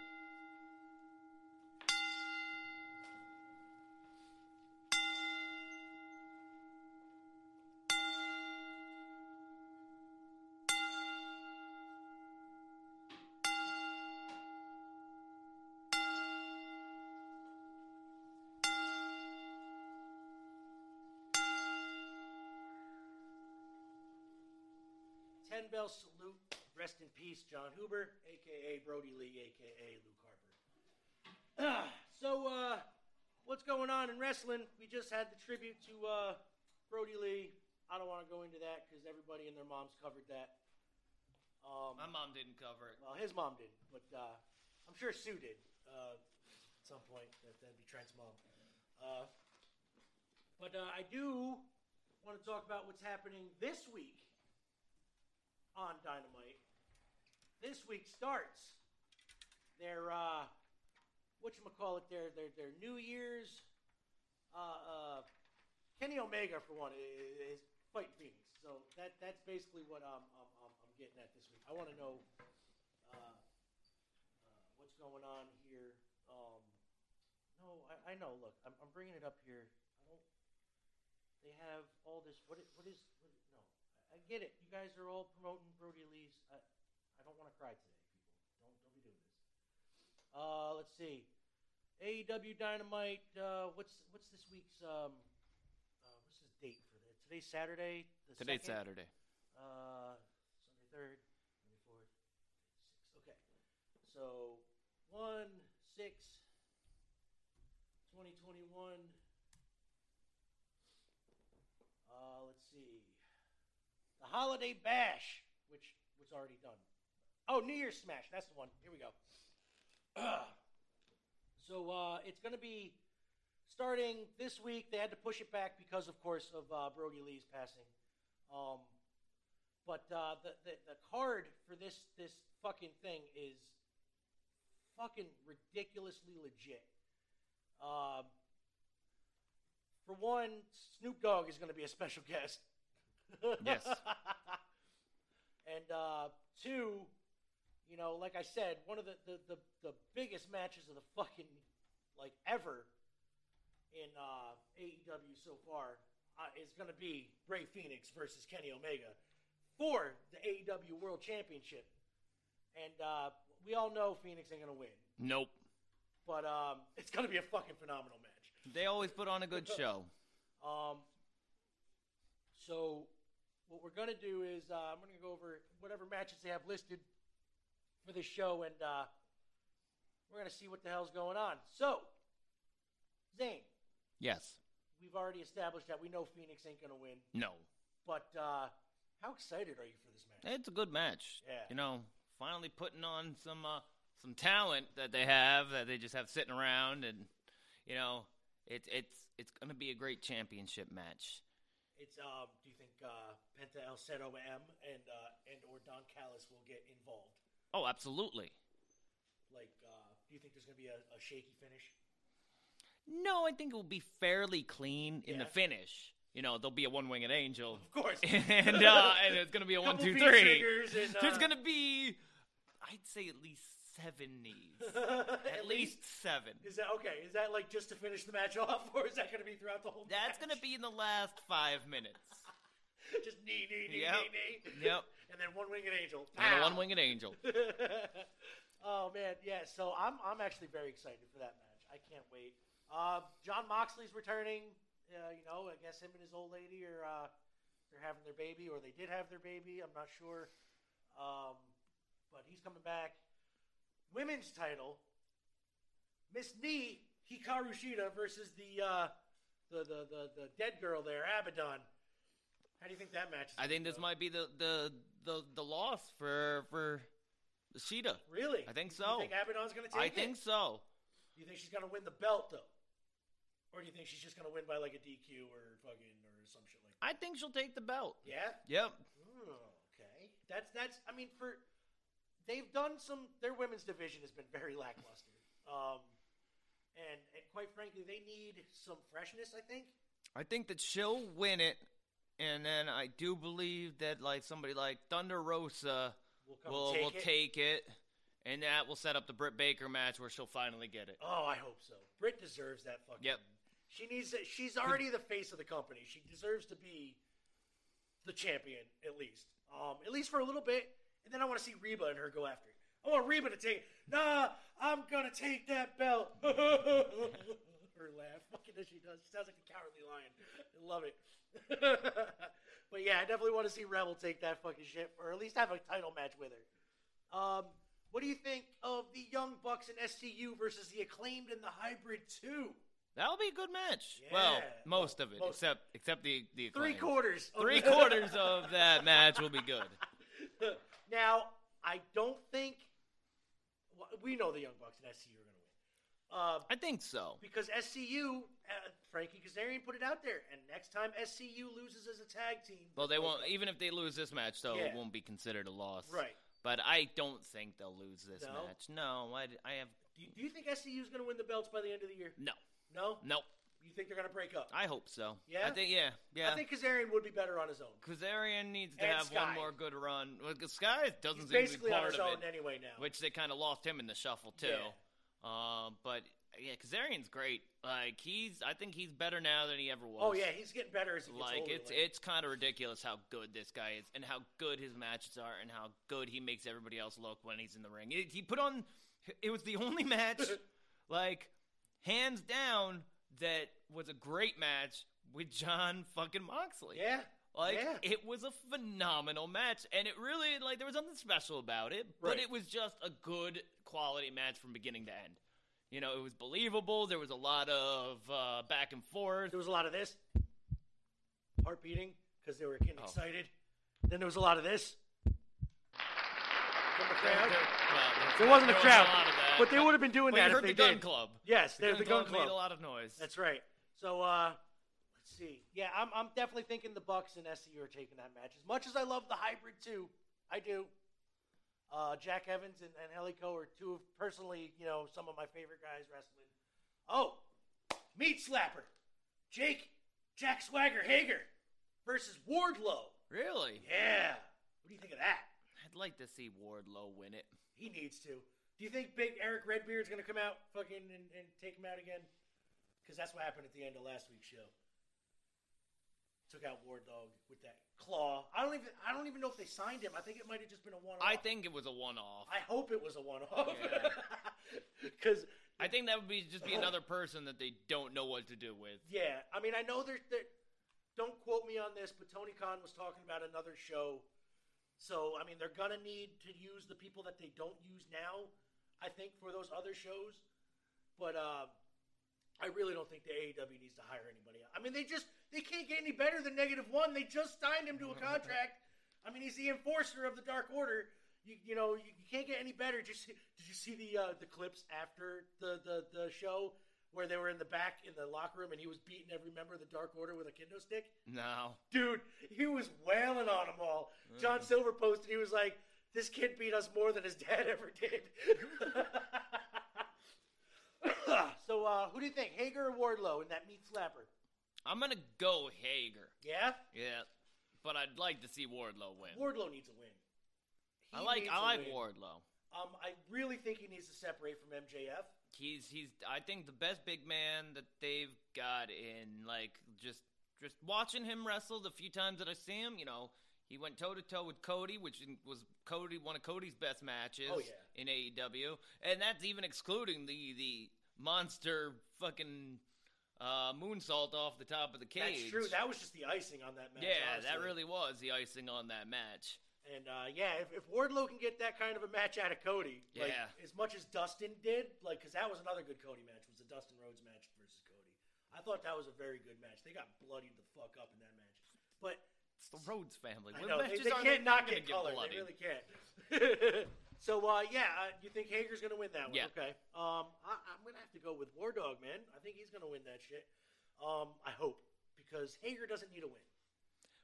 Ten bell salute. Rest in peace, Jon Huber, aka Brodie Lee, aka Luke Harper. So, uh, what's going on in wrestling? We just had the tribute to uh, Brodie Lee I don't want to go into that because everybody and their moms covered that. Um, My mom didn't cover it. well, his mom did, but uh, I'm sure Sue did uh, at some point. That, that'd be Trent's mom. Uh, but uh, I do want to talk about what's happening this week on Dynamite. This week starts their uh, what you call it? Their their their New Year's. Uh, uh, Kenny Omega, for one, is, fighting Fenix. So that that's basically what I'm I'm, I'm, getting at this week. I want to know uh, uh, what's going on here. Um, no, I, I know. Look, I'm, I'm bringing it up here. I don't. They have all this. What what is? I, get it. You guys are all promoting Brodie Lee's. I, I don't want to cry today, people. Don't don't be doing this. Uh, let's see. AEW Dynamite. Uh, what's what's this week's um, uh, what's this date for that? Today's Saturday. The Today's second? Saturday. Uh, Sunday third, Sunday fourth, sixth. Okay, so one six. 2021. Uh, let's see. The Holiday Bash, which was already done. Oh, New Year's Smash. That's the one. Here we go. so uh, it's going to be starting this week. They had to push it back because, of course, of uh, Brodie Lee's passing. Um, but uh, the, the the card for this this fucking thing is fucking ridiculously legit. Um, for one, Snoop Dogg is going to be a special guest. Yes. and uh, two, you know, like I said, one of the, the, the, the biggest matches of the fucking like ever in uh, AEW so far uh, is going to be Rey Fenix versus Kenny Omega for the AEW World Championship. And uh, we all know Fenix ain't going to win, Nope. but um, it's going to be a fucking phenomenal match. They always put on a good show. Um, so what we're gonna do is uh, I'm gonna go over whatever matches they have listed for this show, and uh, we're gonna see what the hell's going on. So, Zane, Yes. we've already established that we know Fenix ain't gonna win, No. but uh, how excited are you for this match? It's a good match. Yeah. You know, finally putting on some uh, some talent that they have that they just have sitting around, and you know, it's it's it's gonna be a great championship match. It's um, do you think uh, Penta El Zero M and uh, and or Don Callis will get involved? Oh, absolutely. Like, uh, do you think there's gonna be a, a shaky finish? No, I think it will be fairly clean in the finish. You know, there'll be a one-winged angel, Of course. and uh, and it's gonna be a one, two, three. and, uh, There's gonna be, I'd say, at least seven knees. at least seven. Is that okay? Is that like just to finish the match off, or is that going to be throughout the whole? That's gonna be in the last five minutes. Just knee, knee, knee, Yep. knee, knee. Yep. And then one winged angel. And a one-winged angel. oh man, yeah. So I'm I'm actually very excited for that match. I can't wait. Uh, Jon Moxley's returning. Uh, you know, I guess him and his old lady are uh, they're having their baby, or they did have their baby. I'm not sure. Um, but he's coming back. Women's title. Miss Knee Hikaru Shida versus the uh, the, the the the dead girl there, Abaddon. How do you think that matches? I think this might be the the the, the loss for for Shida. really. I think so. You think Abaddon's going to take I it? think so. Do you think she's gonna win the belt though, or do you think she's just gonna win by like a DQ or fucking or some shit like that? I think she'll take the belt. Yeah. Yep. Oh, okay. That's that's. I mean, for they've done some. Their women's division has been very lackluster. Um, and and quite frankly, they need some freshness. I think. I think that she'll win it, and then I do believe that like somebody like Thunder Rosa Will come will take will it. take it, and that will set up the Britt Baker match where she'll finally get it. Oh, I hope so. Britt deserves that fucking. Yep. She needs. She's already the face of the company. She deserves to be the champion at least. Um, at least for a little bit, and then I want to see Reba and her go after it. I want Reba to take. It. Nah, I'm gonna take that belt. her laugh. Fucking as she does. She sounds like a cowardly lion. I love it. but yeah, I definitely want to see Rebel take that fucking shit, or at least have a title match with her. Um, what do you think of the Young Bucks and SCU versus the Acclaimed and the Hybrid 2? That'll be a good match. Well, most of it, Most- except except the the Three quarters. Three quarters of that match will be good. now, I don't think well, we know the Young Bucks and SCU are going to. Uh, I think so. because SCU, uh, Frankie Kazarian put it out there, and next time SCU loses as a tag team, Well, they won't. Even if they lose this match, though, Yeah. it won't be considered a loss. Right. But I don't think they'll lose this No? match. No, I, I have Do you, do you think SCU is going to win the belts by the end of the year? no, No. no. You think they're going to break up? I hope so. Yeah? I think yeah, yeah. I think Kazarian would be better on his own. Kazarian needs to And have Sky. one more good run. Well, Sky doesn't He's seem to be basically on his own it, anyway now. which they kind of lost him in the shuffle too. Yeah. Um, but yeah, Kazarian's great. Like he's, I think he's better now than he ever was. oh yeah, he's getting better as he gets like older. it's it's kind of ridiculous how good this guy is and how good his matches are and how good he makes everybody else look when he's in the ring. It- he put on it was the only match like hands down that was a great match with Jon fucking Moxley. yeah. Like yeah. it was a phenomenal match, and it really like there was nothing special about it, but it was just a good quality match from beginning to end. You know, it was believable. There was a lot of uh, back and forth. There was a lot of this heart beating because they were getting Oh. excited. Then there was a lot of this from the There, crowd. well, There wasn't a was crowd, lot of that, but they would have been doing Well, that you if heard they the gun did. club. Yes, The there's gun the gun club club. made a lot of noise. That's right. So uh, let's see. Yeah, I'm, I'm definitely thinking the Bucks and SCU are taking that match. As much as I love the hybrid too, I do. Uh, Jack Evans and, and Helico are two of personally, you know, some of my favorite guys wrestling. Oh, meat slapper, Jake Jack Swagger Hager versus Wardlow. Really? Yeah. What do you think of that? I'd like to see Wardlow win it. He needs to. Do you think Big Erick Redbeard's gonna come out fucking and, and take him out again? Because that's what happened at the end of last week's show. Took out War Dog with that claw. I don't even. I don't even know if they signed him. I think it might have just been a one-off. I think it was a one-off. I hope it was a one-off. Yeah. Because I think that would be just be another person that they don't know what to do with. yeah, I mean, I know there's. There, don't quote me on this, but Tony Khan was talking about another show. So I mean, they're gonna need to use the people that they don't use now. I think for those other shows, but uh, I really don't think the AEW needs to hire anybody. I mean, they just they can't get any better than negative one. They just signed him to a contract. I mean, he's the enforcer of the Dark Order. You, you know, you, you can't get any better. Did you see, did you see the uh, the clips after the, the the show where they were in the back in the locker room and he was beating every member of the Dark Order with a kendo stick? No. Dude, he was wailing on them all. John Silver posted, he was like, this kid beat us more than his dad ever did. so, uh, who do you think, Hager or Wardlow in that meat slapper? I'm gonna go Hager. Yeah? Yeah, but I'd like to see Wardlow win. Wardlow needs a win. I like needs I a like win. Wardlow. Um, I really think he needs to separate from MJF. He's he's I think the best big man that they've got in like just just watching him wrestle the few times that I see him, you know, he went toe to toe with Cody, which was Cody one of Cody's best matches Oh, yeah. in AEW, and that's even excluding the the monster fucking uh, moonsault off the top of the cage. That's true. That was just the icing on that match. yeah, that really was the icing on that match. And uh, yeah, if, if Wardlow can get that kind of a match out of Cody, like Yeah. as much as Dustin did, like because that was another good Cody match was the Dustin Rhodes match versus Cody. I thought that was a very good match. They got bloodied the fuck up in that match, but It's the Rhodes family. I know they, they can't not gonna get color. They really can't. so uh, yeah, uh, you think Hager's gonna win that one? Yeah. Okay. Um, I, I'm gonna have to go with War Dog, man. I think he's gonna win that shit. Um, I hope because Hager doesn't need a win.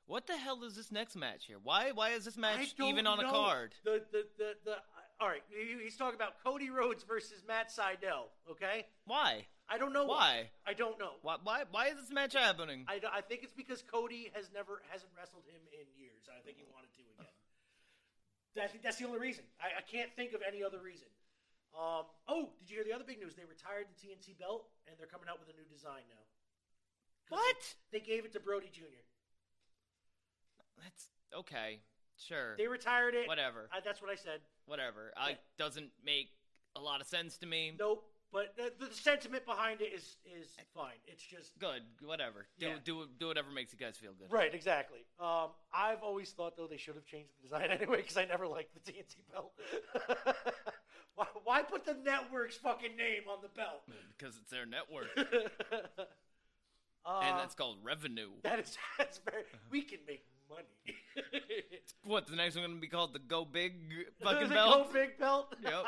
What the hell is this next match here? Why why is this match even on a know. card? The the the, the uh, all right. he- He's talking about Cody Rhodes versus Matt Sydal. Okay, Why? I don't know Why? I don't know. Why why why is this match happening? I, I think it's because Cody has never hasn't wrestled him in years. I think he wanted to. I think that's the only reason. I, I can't think of any other reason. Um, oh, did you hear the other big news? They retired the TNT belt and they're coming out with a new design now. What? They, gave it to Brodie Jr. That's okay. Sure. They retired it. Whatever. I, that's what I said. Whatever. I Yeah. doesn't make a lot of sense to me. Nope. But the, the sentiment behind it is is fine. It's just Good. Whatever. Do Yeah. do do whatever makes you guys feel good. right. Exactly. Um, I've always thought though they should have changed the design anyway because I never liked the TNT belt. Why, why put the network's fucking name on the belt? because it's their network, Uh, and that's called revenue. that is that's very. We can make money. What the next one going to be called? The Go Big fucking The fucking Go big belt. Yep.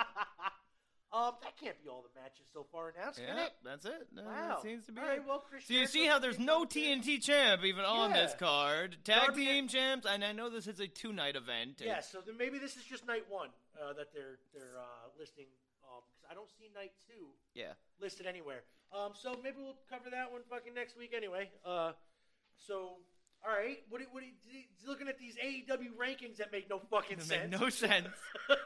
Um, that can't be all the matches so far announced, can Yeah, it? that's it. Uh, Wow. That seems to be All it. well, Chris so you see how there's no. TNT champ even on this card. Tag Darby- team champs, and I know this is a two night event. Yeah, so then maybe this is just night one uh, that they're they're uh, listing. Because I don't see night two Yeah. listed anywhere. Um, so maybe we'll cover that one fucking next week anyway. Uh, so all right, what what looking at these AEW rankings that make no fucking That sense. make no sense.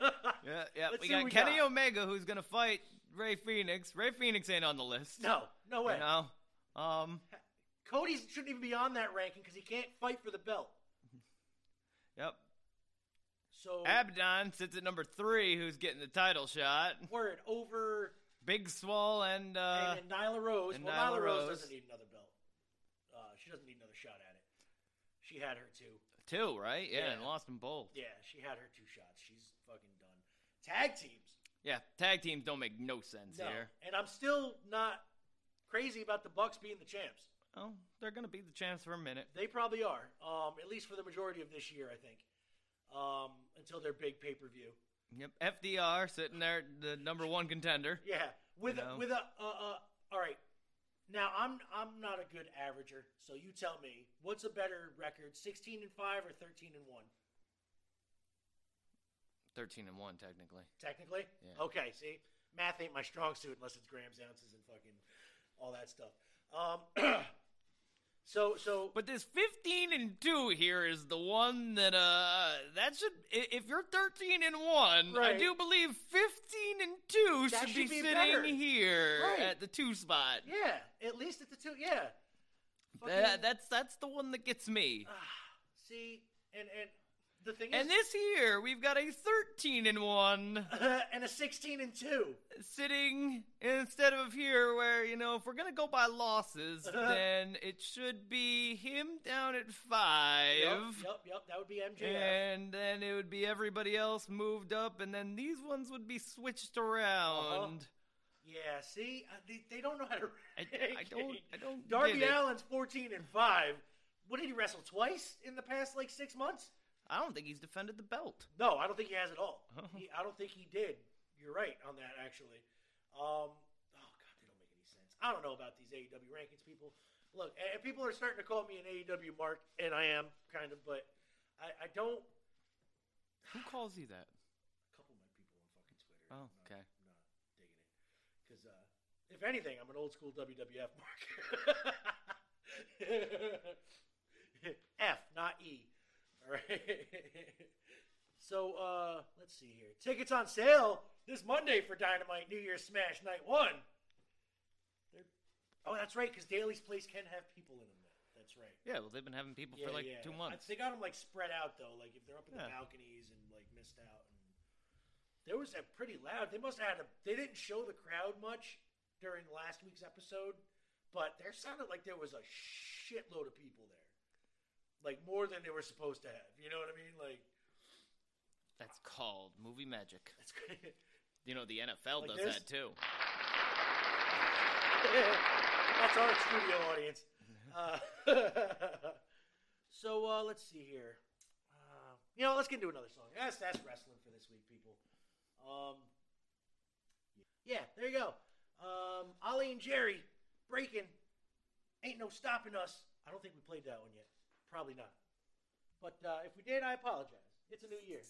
Yeah, yeah. Let's we see got we Kenny got. Omega who's gonna fight Rey Fenix. Rey Fenix ain't on the list. no, no way. You know? Um. Cody shouldn't even be on that ranking because he can't fight for the belt. Yep. So Abaddon sits at number three, who's getting the title shot. word over Big Swole and uh, and, and Nyla Rose. and well, Nyla Nyla Rose. Rose. doesn't need another belt. Uh, she doesn't need another shot. She had her two. two, right? Yeah, Yeah. and lost them both. Yeah, she had her two shots. She's fucking done. Tag teams. Yeah, tag teams don't make no sense No. here. And I'm still not crazy about the Bucks being the champs. Oh, they're gonna be the champs for a minute. They probably are. Um, at least for the majority of this year, I think. Um, until their big pay per view. Yep, FDR sitting there, the number one contender. Yeah, with You a, with a uh, uh, all right. Now I'm I'm not a good averager, so you tell me what's a better record, 16 and five or 13 and one? Thirteen and one, technically. Technically, Yeah. okay. See, math ain't my strong suit unless it's grams, ounces, and fucking all that stuff. Um, so so But this fifteen and two here is the one that uh that should if you're thirteen and one, I do believe fifteen and two should, should be, be sitting better. here Right. at the two spot. yeah, at least at the two. Yeah. Fucking- That, that's that's the one that gets me. see, and and the thing And is, this year we've got a thirteen and one and a 16 and two. sitting instead of here where you know if we're gonna go by losses then it should be him down at five Yep, yep, yep. That would be MJF. and then it would be everybody else moved up and then these ones would be switched around Yeah, see, uh, they, they don't know how to. I, I don't i don't Darby. Allin's 14 and five. What did he wrestle twice in the past like six months? I don't think he's defended the belt No, I don't think he has at all. Oh. He, I don't think he did. You're right on that, actually. Um, oh god, they don't make any sense. I don't know about these AEW rankings, people. Look, and people are starting to call me an AEW mark, and I am kind of, but I, I don't. who calls you that A couple of my people on fucking Twitter. Oh, I'm not- okay. I'm not digging it because, uh, if anything, I'm an old school WWF mark. F, not E. Right. so uh, let's see here. Tickets on sale this Monday for Dynamite New Year's Smash Night One. They're, oh, that's right, because Daily's Place can have people in them. Now. That's right. yeah well they've been having people for like two months They got them like spread out though, like if they're up in the balconies and like missed out. And there was a pretty loud. They must have had a. They didn't show the crowd much during last week's episode, but there sounded like there was a shitload of people there, like more than they were supposed to have. You know what I mean? Like that's called movie magic that's great. you know the nfl Like does that too That's our studio audience. Uh, so uh, let's see here. Uh, you know, let's get into another song. That's that's wrestling for this week, people. Um, yeah, there you go. Um, Ollie and Jerry Breakin'. Ain't no stopping us. I don't think we played that one yet. Probably not. But uh, if we did, I apologize. It's a new year.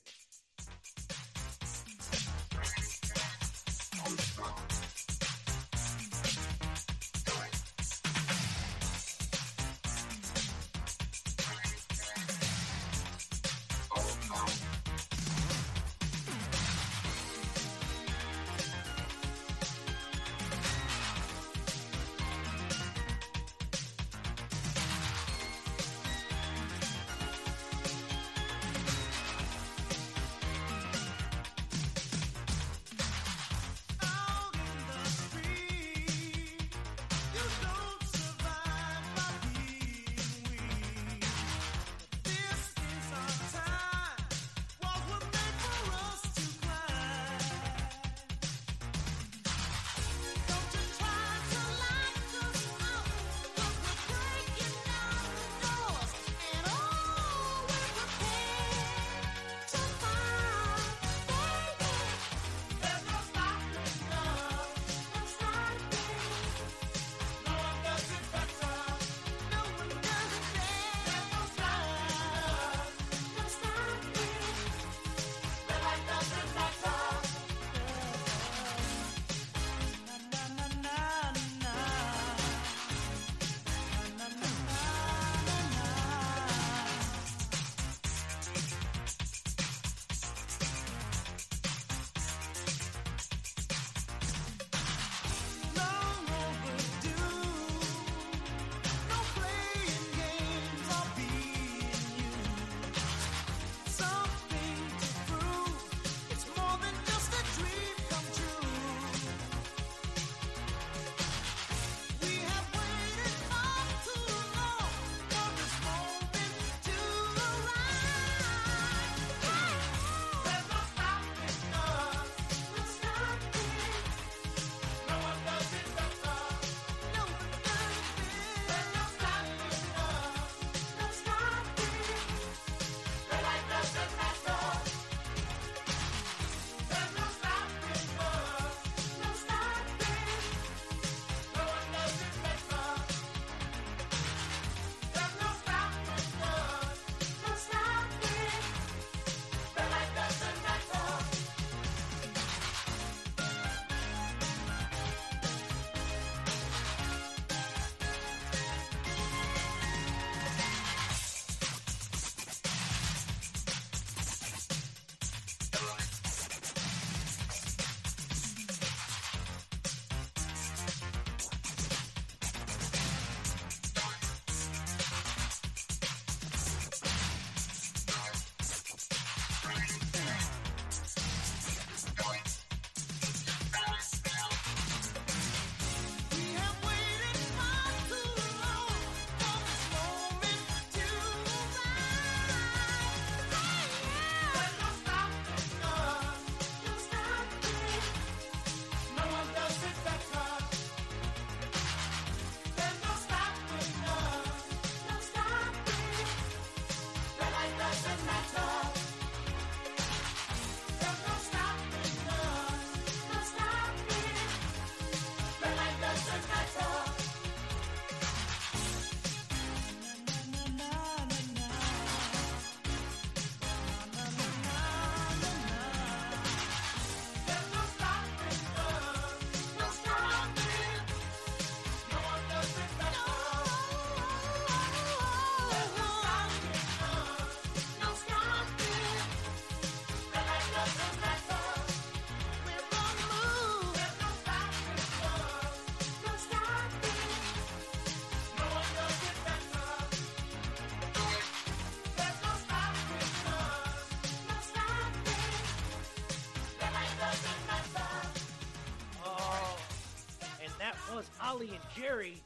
Ollie and Jerry,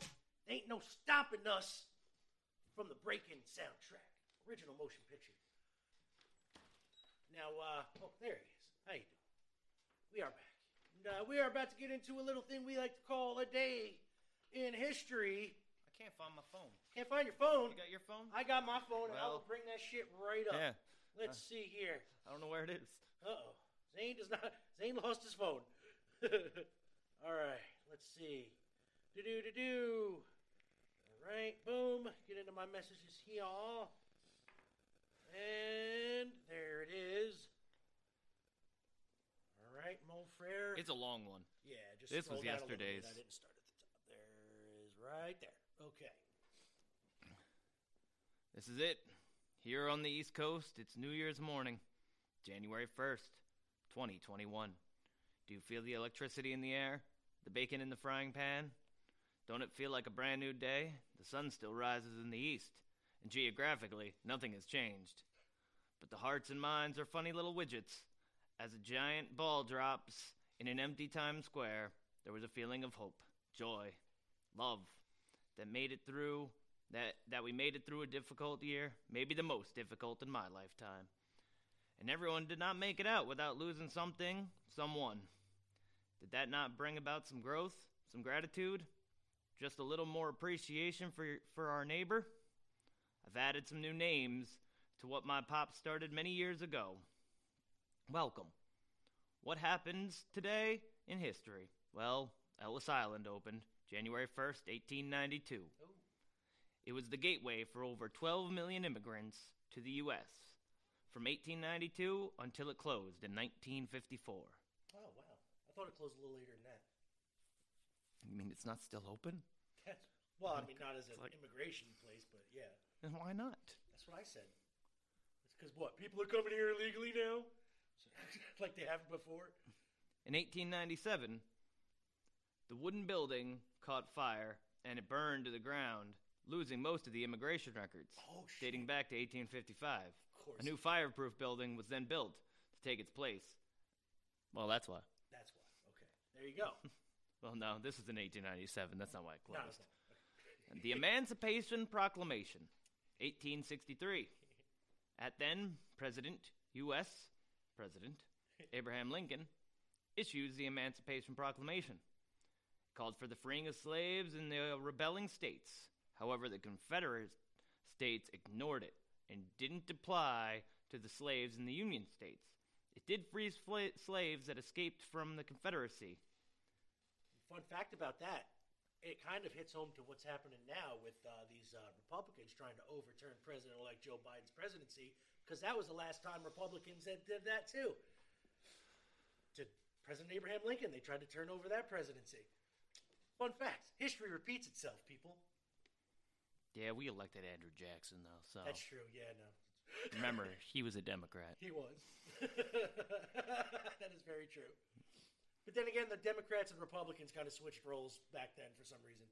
ain't no stopping us from the Breakin' soundtrack, original motion picture. Now, uh, oh, there he is. How you doing? We are back. And, uh, we are about to get into a little thing we like to call a day in history. I can't find my phone. Can't find your phone. You got your phone? I got my phone, and I Well- will bring that shit right up. Yeah. Let's see here. I don't know where it is. Uh oh. Zane does not. Zane lost his phone. All right. Let's see. Do do do do. All right. Boom. Get into my messages here. And there it is. All right, Mon Frere. It's a long one. yeah. Just this was down a little bit. yesterday's. I didn't start at the top. There is right there. Okay. This is it. Here on the East Coast, it's New Year's morning, January 1st, 2021. Do you feel the electricity in the air? The bacon in the frying pan? Don't it feel like a brand new day? The sun still rises in the east, and geographically, nothing has changed. But the hearts and minds are funny little widgets. As a giant ball drops in an empty Times Square, there was a feeling of hope, joy, love that made it through that that we made it through a difficult year, maybe the most difficult in my lifetime. And everyone did not make it out without losing something, someone. Did that not bring about some growth, some gratitude, just a little more appreciation for for our neighbor? I've added some new names to what my pop started many years ago. Welcome. What happens today in history? Well, Ellis Island opened January 1st, 1892. It was the gateway for over 12 million immigrants to the U.S. from 1892 until it closed in 1954. Oh wow. I thought it closed a little later than. You mean it's not still open? That's, well, I mean, not as an like- immigration place, but yeah. Then why not? That's what I said. It's because what? People are coming here illegally now? like they haven't before? In 1897, the wooden building caught fire and it burned to the ground, losing most of the immigration records. Oh, shit. Dating back to 1855. Of course. A new fireproof building was then built to take its place. Well, that's why. That's why. Okay. There you go. Well, no, this is in 1897. That's not why it closed. the Emancipation Proclamation, 1863. At then President, U.S. President Abraham Lincoln issues the Emancipation Proclamation. It called for the freeing of slaves in the rebelling states. However, the Confederate states ignored it and didn't apply to the slaves in the Union states. It did free sla- slaves that escaped from the Confederacy. Fun fact about that, it kind of hits home to what's happening now with uh, these uh, Republicans trying to overturn President-elect Joe Biden's presidency, because that was the last time Republicans that did that too. To President Abraham Lincoln, they tried to turn over that presidency. Fun fact: history repeats itself, people. Yeah, we elected Andrew Jackson, though, so. That's true. Yeah, no, Remember, he was a Democrat. he was. that is very true. But then again, the Democrats and Republicans kind of switched roles back then for some reason.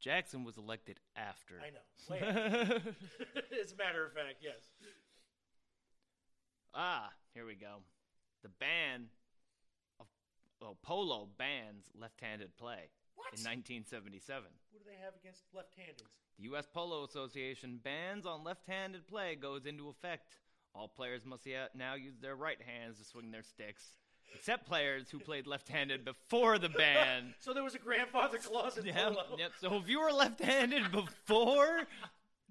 Jackson was elected after. I know. After. As a matter of fact, yes. ah, here we go. The ban of oh, polo bans left-handed play What? in 1977. What do they have against left-handeds? The U.S. Polo Association bans on left-handed play goes into effect. All players must now use their right hands to swing their sticks, except players who played left-handed before the ban. So there was a grandfather clause in Yep, polo. yep. So if you were left-handed before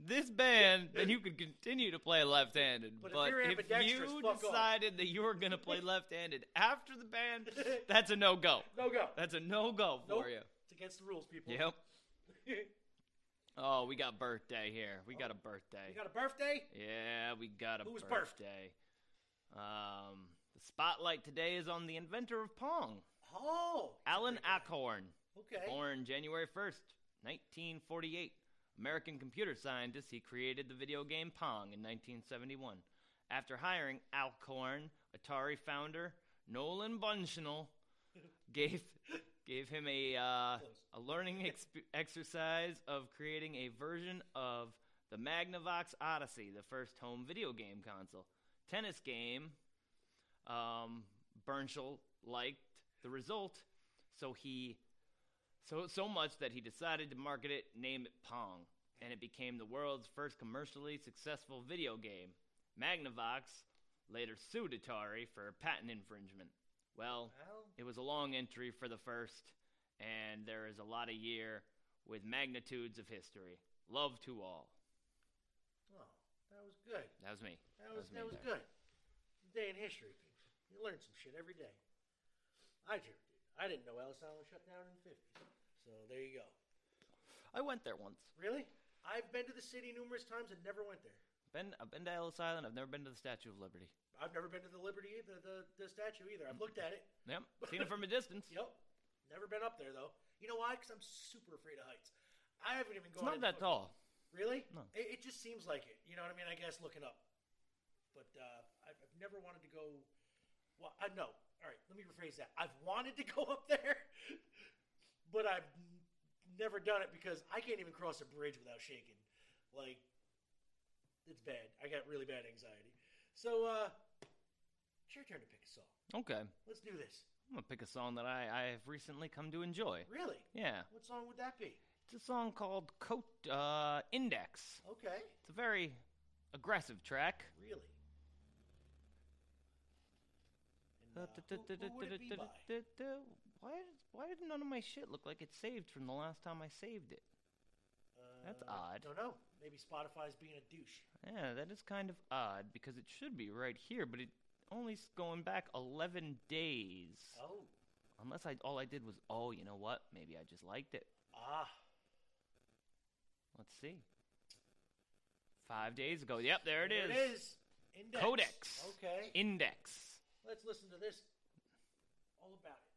this ban, then you could continue to play left-handed. But But, if if, you fuck off. decided that you were going to play left-handed after the ban, that's a no-go. No go. That's a no-go for Nope. you. It's against the rules, people. Yep. Oh, we got birthday here. We got a birthday. you got a birthday? Yeah, we got a Who's birth? birthday. Um, the spotlight today is on the inventor of Pong, Oh. Alan Alcorn. Okay. Born January 1st, 1948. American computer scientist, he created the video game Pong in 1971. After hiring Alcorn, Atari founder Nolan Bushnell gave gave him a uh, a learning exp- exercise of creating a version of the Magnavox Odyssey, the first home video game console. Tennis game. Um, liked the result, so he So so much that he decided to market it, name it Pong, and it became the world's first commercially successful video game. Magnavox later sued Atari for patent infringement. Well, Well, it was a long entry for the first, and there is a lot of year with magnitudes of history. Love to all. oh, that was good. That was me. That was me that was good. Day in history. You learn some shit every day. I sure did. I didn't know Ellis Island was shut down in the 50s. So there you go. I went there once. Really? I've been to the city numerous times and never went there. Been I've been to Ellis Island. I've never been to the Statue of Liberty. I've never been to the Liberty, the, the, the statue either. I've looked at it. Yep, seen it from a distance. Yep. Never been up there, though. You know why? Because I'm super afraid of heights. I haven't even It's gone not that tall. Really? No. It, it just seems like it. You know what I mean? I guess looking up. But uh, I've, I've never wanted to go. Well, I know. All right, let me rephrase that. I've wanted to go up there, but I've never done it because I can't even cross a bridge without shaking. Like, it's bad. I got really bad anxiety. So, uh, it's your turn to pick a song. Okay, Let's do this. I'm gonna pick a song that I I have recently come to enjoy. Really? Yeah, What song would that be? it's a song called Coat uh, Index. Okay. It's a very aggressive track. Really? And, uh, who, who would it be by? Why did, why did none of my shit look like it's saved from the last time I saved it? That's Uh, odd. Don't know. Maybe Spotify's being a douche. Yeah, that is kind of odd because it should be right here, but it only going back 11 days. Oh. Unless I all I did was, oh, you know what? Maybe I just liked it. Ah. Let's see. Five days ago. Yep, there it There is. It is. Index. Codex. Okay. Index. Let's listen to this. All about it.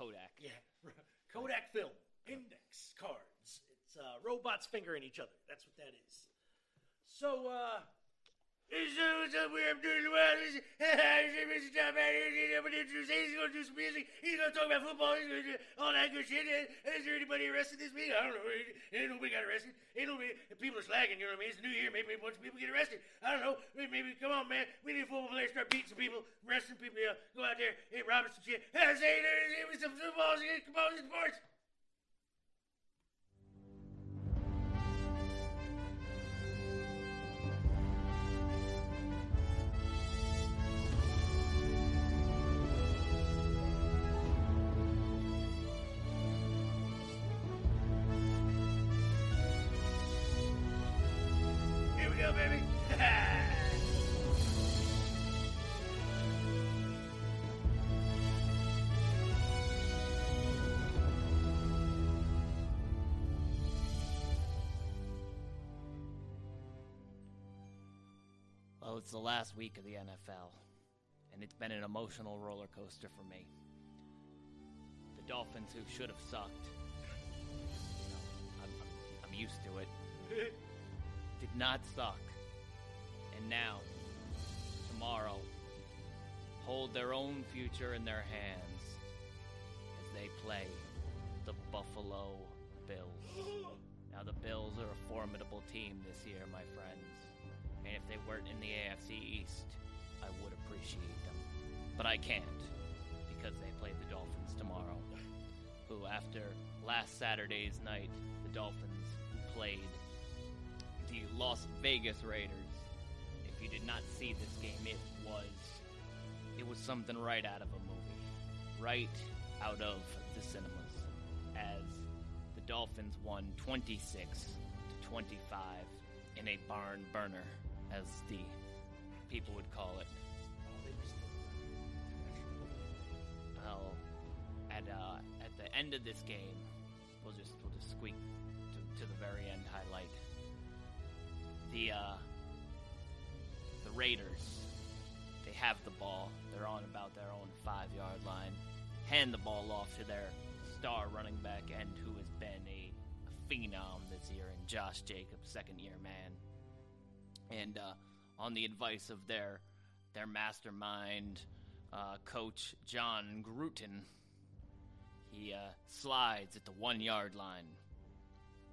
Kodak. Yeah. Kodak film. Index cards. It's uh, robots fingering each other. That's what that is. So, uh. This is what's up where I'm doing well. Mr. He's going to do some music. He's going to talk about football. He's going to do all that good shit. Is there anybody arrested this week? I don't know. Ain't nobody got arrested. Ain't nobody. People are slacking, you know what I mean? It's new year. Maybe a bunch of people get arrested. I don't know. Maybe, maybe come on, man. We need football players start beating some people, arresting people. You go out there, hey, robbing some shit. Hey, say there's some football. Come on, sports. Well, it's the last week of the NFL, and it's been an emotional roller coaster for me. The Dolphins, who should have sucked, you know, I'm, I'm used to it, did not suck. And now, tomorrow, hold their own future in their hands as they play the Buffalo Bills. Now, the Bills are a formidable team this year, my friends. And if they weren't in the AFC East, I would appreciate them. But I can't, because they play the Dolphins tomorrow. Who, after last Saturday's night, the Dolphins played the Las Vegas Raiders. If you did not see this game, it was it was something right out of a movie, right out of the cinemas. As the Dolphins won 26 to 25 in a barn burner, as the people would call it. Well, at uh, at the end of this game, we'll just we'll just squeak to, to the very end highlight. The uh, the Raiders, they have the ball. They're on about their own five yard line. Hand the ball off to their star running back and who has been a, a phenom this year, and Josh Jacobs, second year man. And uh, on the advice of their their mastermind uh, coach Jon Gruden, he uh, slides at the one yard line,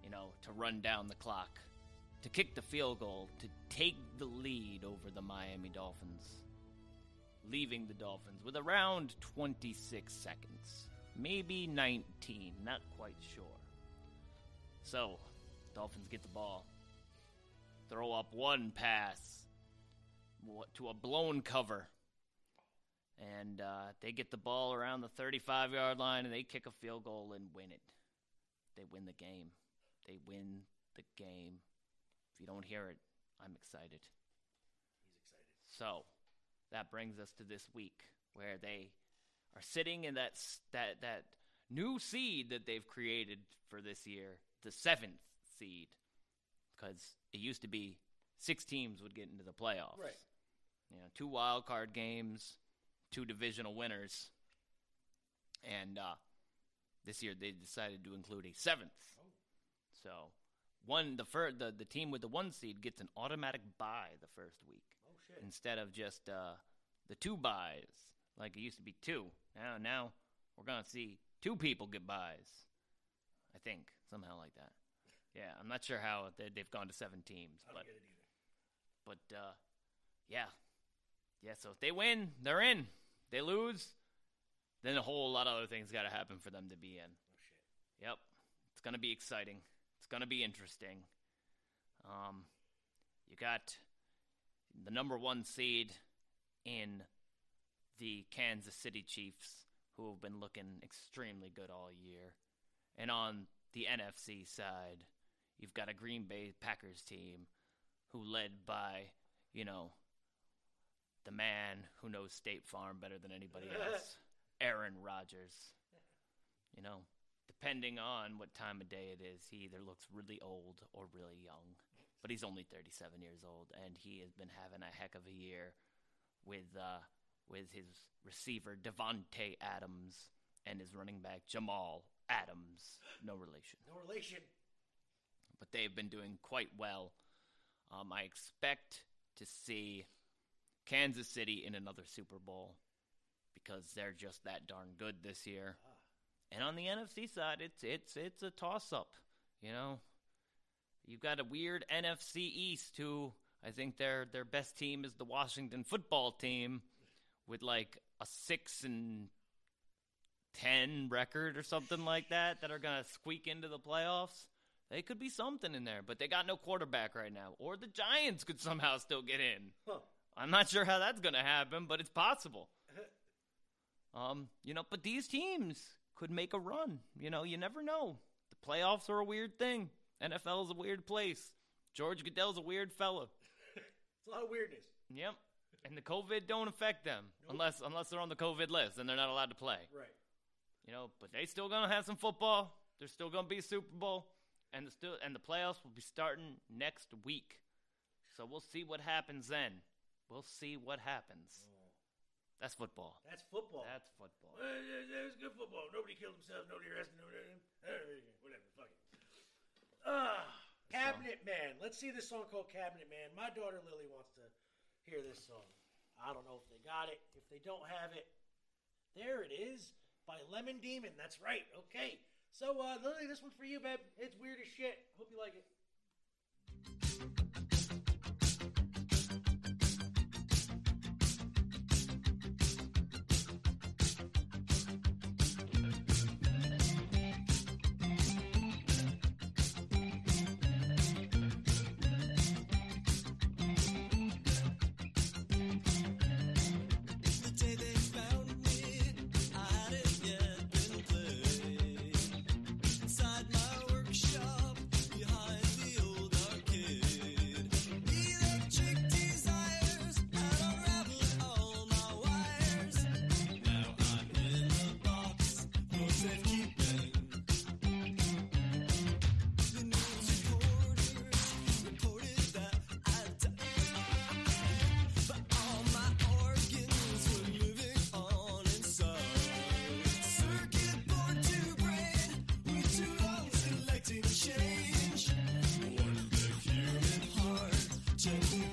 you know, to run down the clock, to kick the field goal, to take the lead over the Miami Dolphins, leaving the Dolphins with around 26 seconds, maybe 19, not quite sure. So, Dolphins get the ball, throw up one pass to a blown cover. And uh, they get the ball around the 35 yard line and they kick a field goal and win it. They win the game. They win the game. If you don't hear it, I'm excited. He's excited. So that brings us to this week where they are sitting in that that that new seed that they've created for this year, the seventh seed, because it used to be six teams would get into the playoffs. Right. You know, two wild card games, two divisional winners, and uh, this year they decided to include a seventh. So one the fir- the the team with the one seed gets an automatic bye the first week Oh, shit. instead of just uh, the two buys like it used to be two. Now now we're gonna see two people get buys. I think somehow like that. Yeah, I'm not sure how they, they've gone to seven teams, I but don't get it either. but uh, yeah, yeah. So if they win, they're in. They lose, then a whole lot of other things got to happen for them to be in. Oh, shit. Yep, it's gonna be exciting. It's gonna be interesting. Um, you got the number one seed in the Kansas City Chiefs, who have been looking extremely good all year, and on the NFC side, you've got a Green Bay Packers team who led by, you know, the man who knows State Farm better than anybody else, Aaron Rodgers. You know, depending on what time of day it is, he either looks really old or really young. But he's only 37 years old, and he has been having a heck of a year with uh, with his receiver Davante Adams and his running back Jamal Adams. No relation No relation. But they've been doing quite well. Um, I expect to see Kansas City in another Super Bowl because they're just that darn good this year. And on the NFC side, it's it's it's a toss up. You know, you've got a weird NFC East who I think their their best team is the Washington Football Team with like a six and ten record or something like that that are gonna squeak into the playoffs. They could be something in there, but they got no quarterback right now. Or the Giants could somehow still get in. Huh. I'm not sure how that's gonna happen, but it's possible. Um, you know, but these teams could make a run. You know, you never know. The playoffs are a weird thing. NFL is a weird place. George Goodell's a weird fella. It's a lot of weirdness. Yep. And the COVID don't affect them unless unless they're on the COVID list and they're not allowed to play. Right. You know, but they still gonna have some football. There's still gonna be Super Bowl, and the still and the playoffs will be starting next week. So we'll see what happens then. We'll see what happens. That's football. That's football. That's football. Uh, yeah, it was good football. Nobody killed themselves. Nobody arrested. Nobody. Whatever. Fuck it. Ah, Cabinet Man. Let's see this song called Cabinet Man. My daughter Lily wants to hear this song. I don't know if they got it. If they don't have it, there it is by Lemon Demon. That's right. Okay. So, uh, Lily, this one's for you, babe. It's weird as shit. Hope you like it. shaking.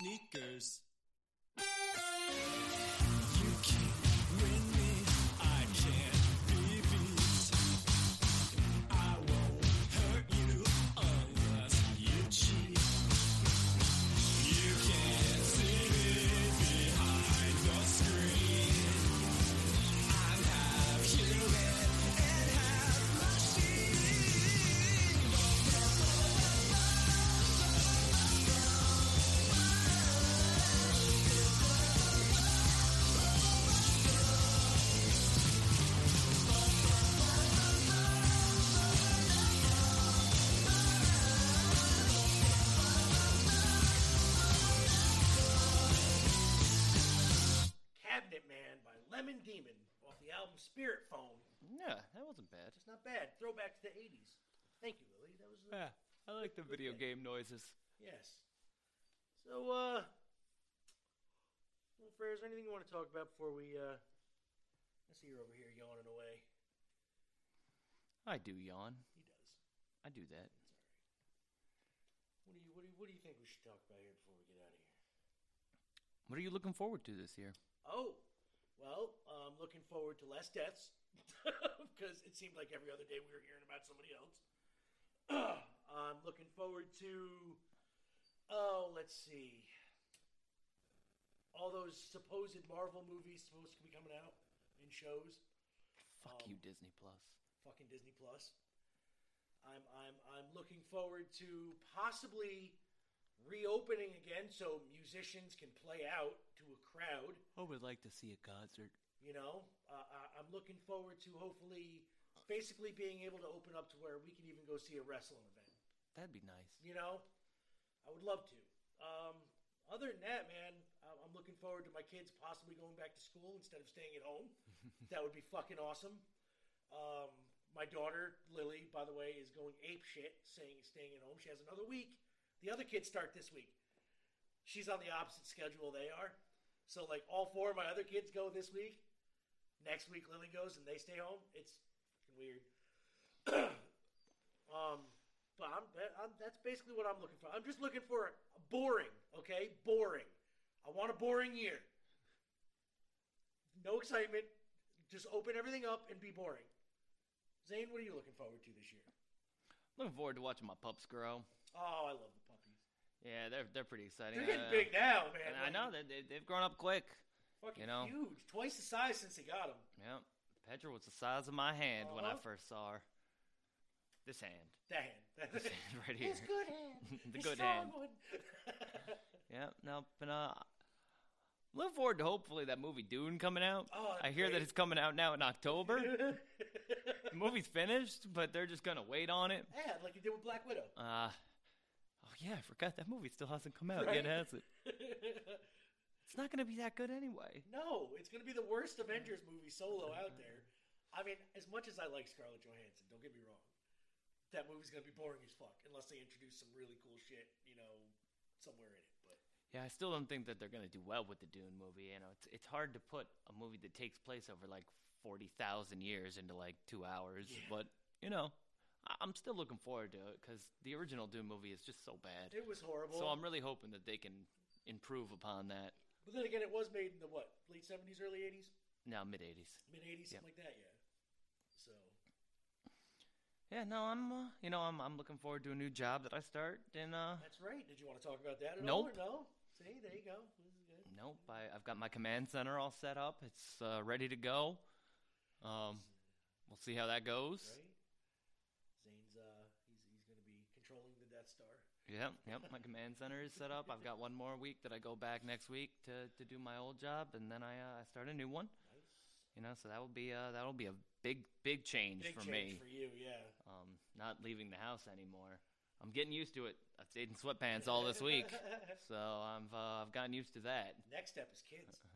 sneakers. Spirit Phone. Yeah, that wasn't bad. It's not bad. Throwback to the 80s. Thank you, Lily. That was. Uh, Yeah, I like the video game noises. Yes. So, uh. Well, Frere, is there anything you want to talk about before we, uh. I see you're over here yawning away. I do yawn. He does. I do that. What do you what do you, what do you think we should talk about here before we get out of here? What are you looking forward to this year? Oh, well, I'm looking forward to less deaths because it seemed like every other day we were hearing about somebody else. I'm looking forward to oh, let's see, all those supposed Marvel movies supposed to be coming out in shows. Fuck Um, you, Disney Plus. fucking Disney Plus. I'm I'm I'm looking forward to possibly reopening again so musicians can play out to a crowd. I would like to see a concert. You know, uh, I- I'm looking forward to hopefully, basically being able to open up to where we can even go see a wrestling event. That'd be nice. You know, I would love to. Um, other than that, man, I'm looking forward to my kids possibly going back to school instead of staying at home. that would be fucking awesome. Um, my daughter Lily, by the way, is going ape shit, saying staying at home. She has another week. The other kids start this week. She's on the opposite schedule they are. So like all four of my other kids go this week. Next week Lily goes and they stay home. It's weird. um, but I'm, I'm that's basically what I'm looking for. I'm just looking for a boring, okay? Boring. I want a boring year. No excitement. Just open everything up and be boring. Zane, what are you looking forward to this year? Looking forward to watching my pups grow. Oh, I love the. Yeah, they're they're pretty exciting. They're getting Uh, big now, man. And I know they, they they've grown up quick. Fucking you know. huge. Twice the size since he got them. Yeah, Petra was the size of my hand when I Uh-huh. first saw her. This hand. That hand. This hand right here. His good hand. the His good hand. one. Yeah, no, but uh, look forward to hopefully that movie Dune coming out. Oh, I hear that it's coming out now in October. the movie's finished, but they're just gonna wait on it. yeah, like you did with Black Widow. Uh, yeah, I forgot that movie still hasn't come out Right? yet, has it? It's not gonna be that good anyway. no, it's going to be the worst Avengers movie solo out there. I mean, as much as I like Scarlett Johansson, don't get me wrong, that movie's going to be boring as fuck unless they introduce some really cool shit, you know, somewhere in it. But Yeah, I still don't think that they're gonna do well with the Dune movie. You know, it's it's hard to put a movie that takes place over like forty thousand years into like two hours. Yeah. But you know, I- I'm still looking forward to it because the original Dune movie is just so bad. it was horrible. So I'm really hoping that they can improve upon that. but then again, it was made in the what, late 70s, early 80s? No, mid '80s. Mid 80s, Yep. something like that, yeah. So, Yeah, no, I'm uh, you know I'm I'm looking forward to a new job that I start and uh that's right. Did you want to talk about that at Nope. all? Or no? See, there you go. This is good. nope I I've got my command center all set up. It's uh, ready to go. Um, we'll see how that goes. Right? Zane's, uh, he's, he's going to be controlling the Death Star. Yep, yep. My command center is set up. I've got one more week that I go back next week to, to do my old job, and then I uh, I start a new one. Nice. You know, so that will be uh, that'll be a big big change Big for change me. for you, yeah. Um, not leaving the house anymore. I'm getting used to it. I've stayed in sweatpants all this week, so I've uh, I've gotten used to that. Next step is kids.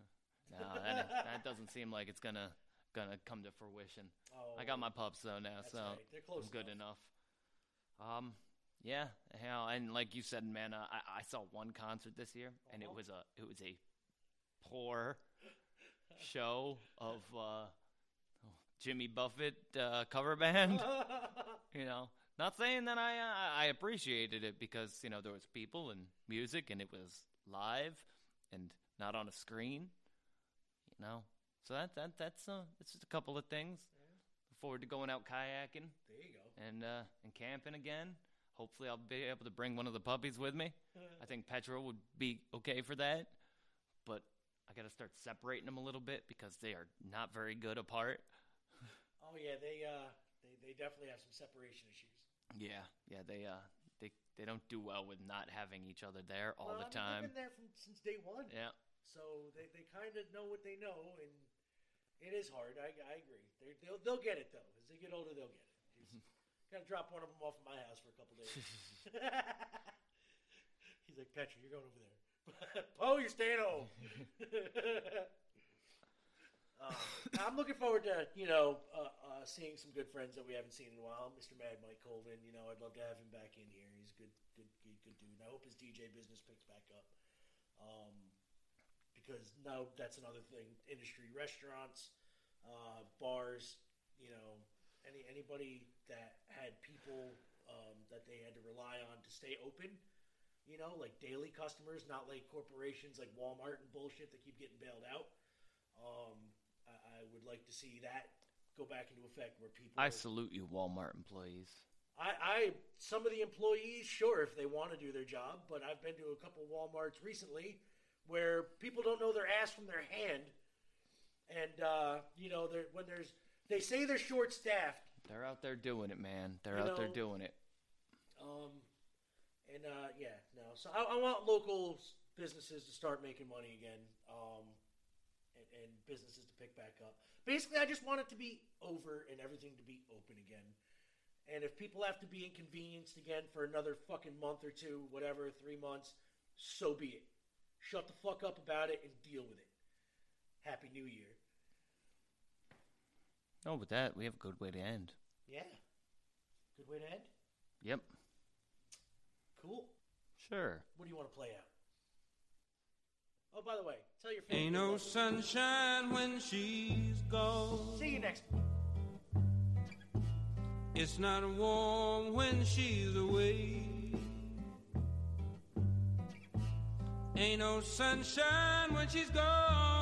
No, that, that doesn't seem like it's gonna gonna come to fruition. Oh, I got my pups though now, so right. I'm good enough. Um, yeah, hell, and like you said, man, uh, I, I saw one concert this year, and it Uh-huh. was a it was a poor show of uh, Jimmy Buffett uh, cover band. you know, not saying that I uh, I appreciated it because you know there was people and music, and it was live and not on a screen. You know, so that that that's uh, that's just a couple of things. Look forward to going out kayaking there you go. and uh, and camping again. Hopefully, I'll be able to bring one of the puppies with me. I think Petra would be okay for that, but I got to start separating them a little bit because they are not very good apart. Oh yeah, they uh, they they definitely have some separation issues. Yeah, yeah, they uh, they they don't do well with not having each other there all Well, I the mean, time. They've been there from since day one. Yeah, So they, they kind of know what they know, and it is hard. I, I agree. They're, they'll they'll get it though. As they get older, they'll get it. Got to drop one of them off at my house for a couple days. He's like, Petra, you're going over there. Poe, you're staying home. Um, I'm looking forward to you know uh, uh, seeing some good friends that we haven't seen in a while. Mr. Mad Mike Colvin, you know, I'd love to have him back in here. He's a good, good, good, good dude. And I hope his DJ business picks back up. Um, because now that's another thing. Industry, restaurants, uh, bars, you know, any anybody that had people um, that they had to rely on to stay open. You know, like daily customers, not like corporations like Walmart and bullshit that keep getting bailed out. Um, I, I would like to see that go back into effect where people. I salute you, Walmart employees. I, I some of the employees, sure, if they want to do their job, but I've been to a couple WalMarts recently where people don't know their ass from their hand, and uh, you know, when there's they say they're short staffed, They're out there doing it, man. They're You out there know- doing it. um, and uh, yeah, no. So I, I want local s- businesses to start making money again, um, and, and businesses to pick back up. Basically, I just want it to be over and everything to be open again. And if people have to be inconvenienced again for another fucking month or two, whatever, three months, so be it. Shut the fuck up about it and deal with it. Happy New Year. No, with that, we have a good way to end. Yeah. Good way to end. Yep. Cool. Sure. What do you want to play out? Oh, by the way, tell your Ain't no sunshine when she's gone. See you next week. It's not warm when she's away. Ain't no sunshine when she's gone,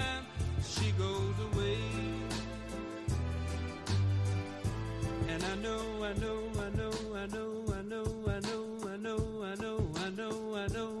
goes away, and I know, I know, I know, I know, I know, I know, I know, I know, I know, I know,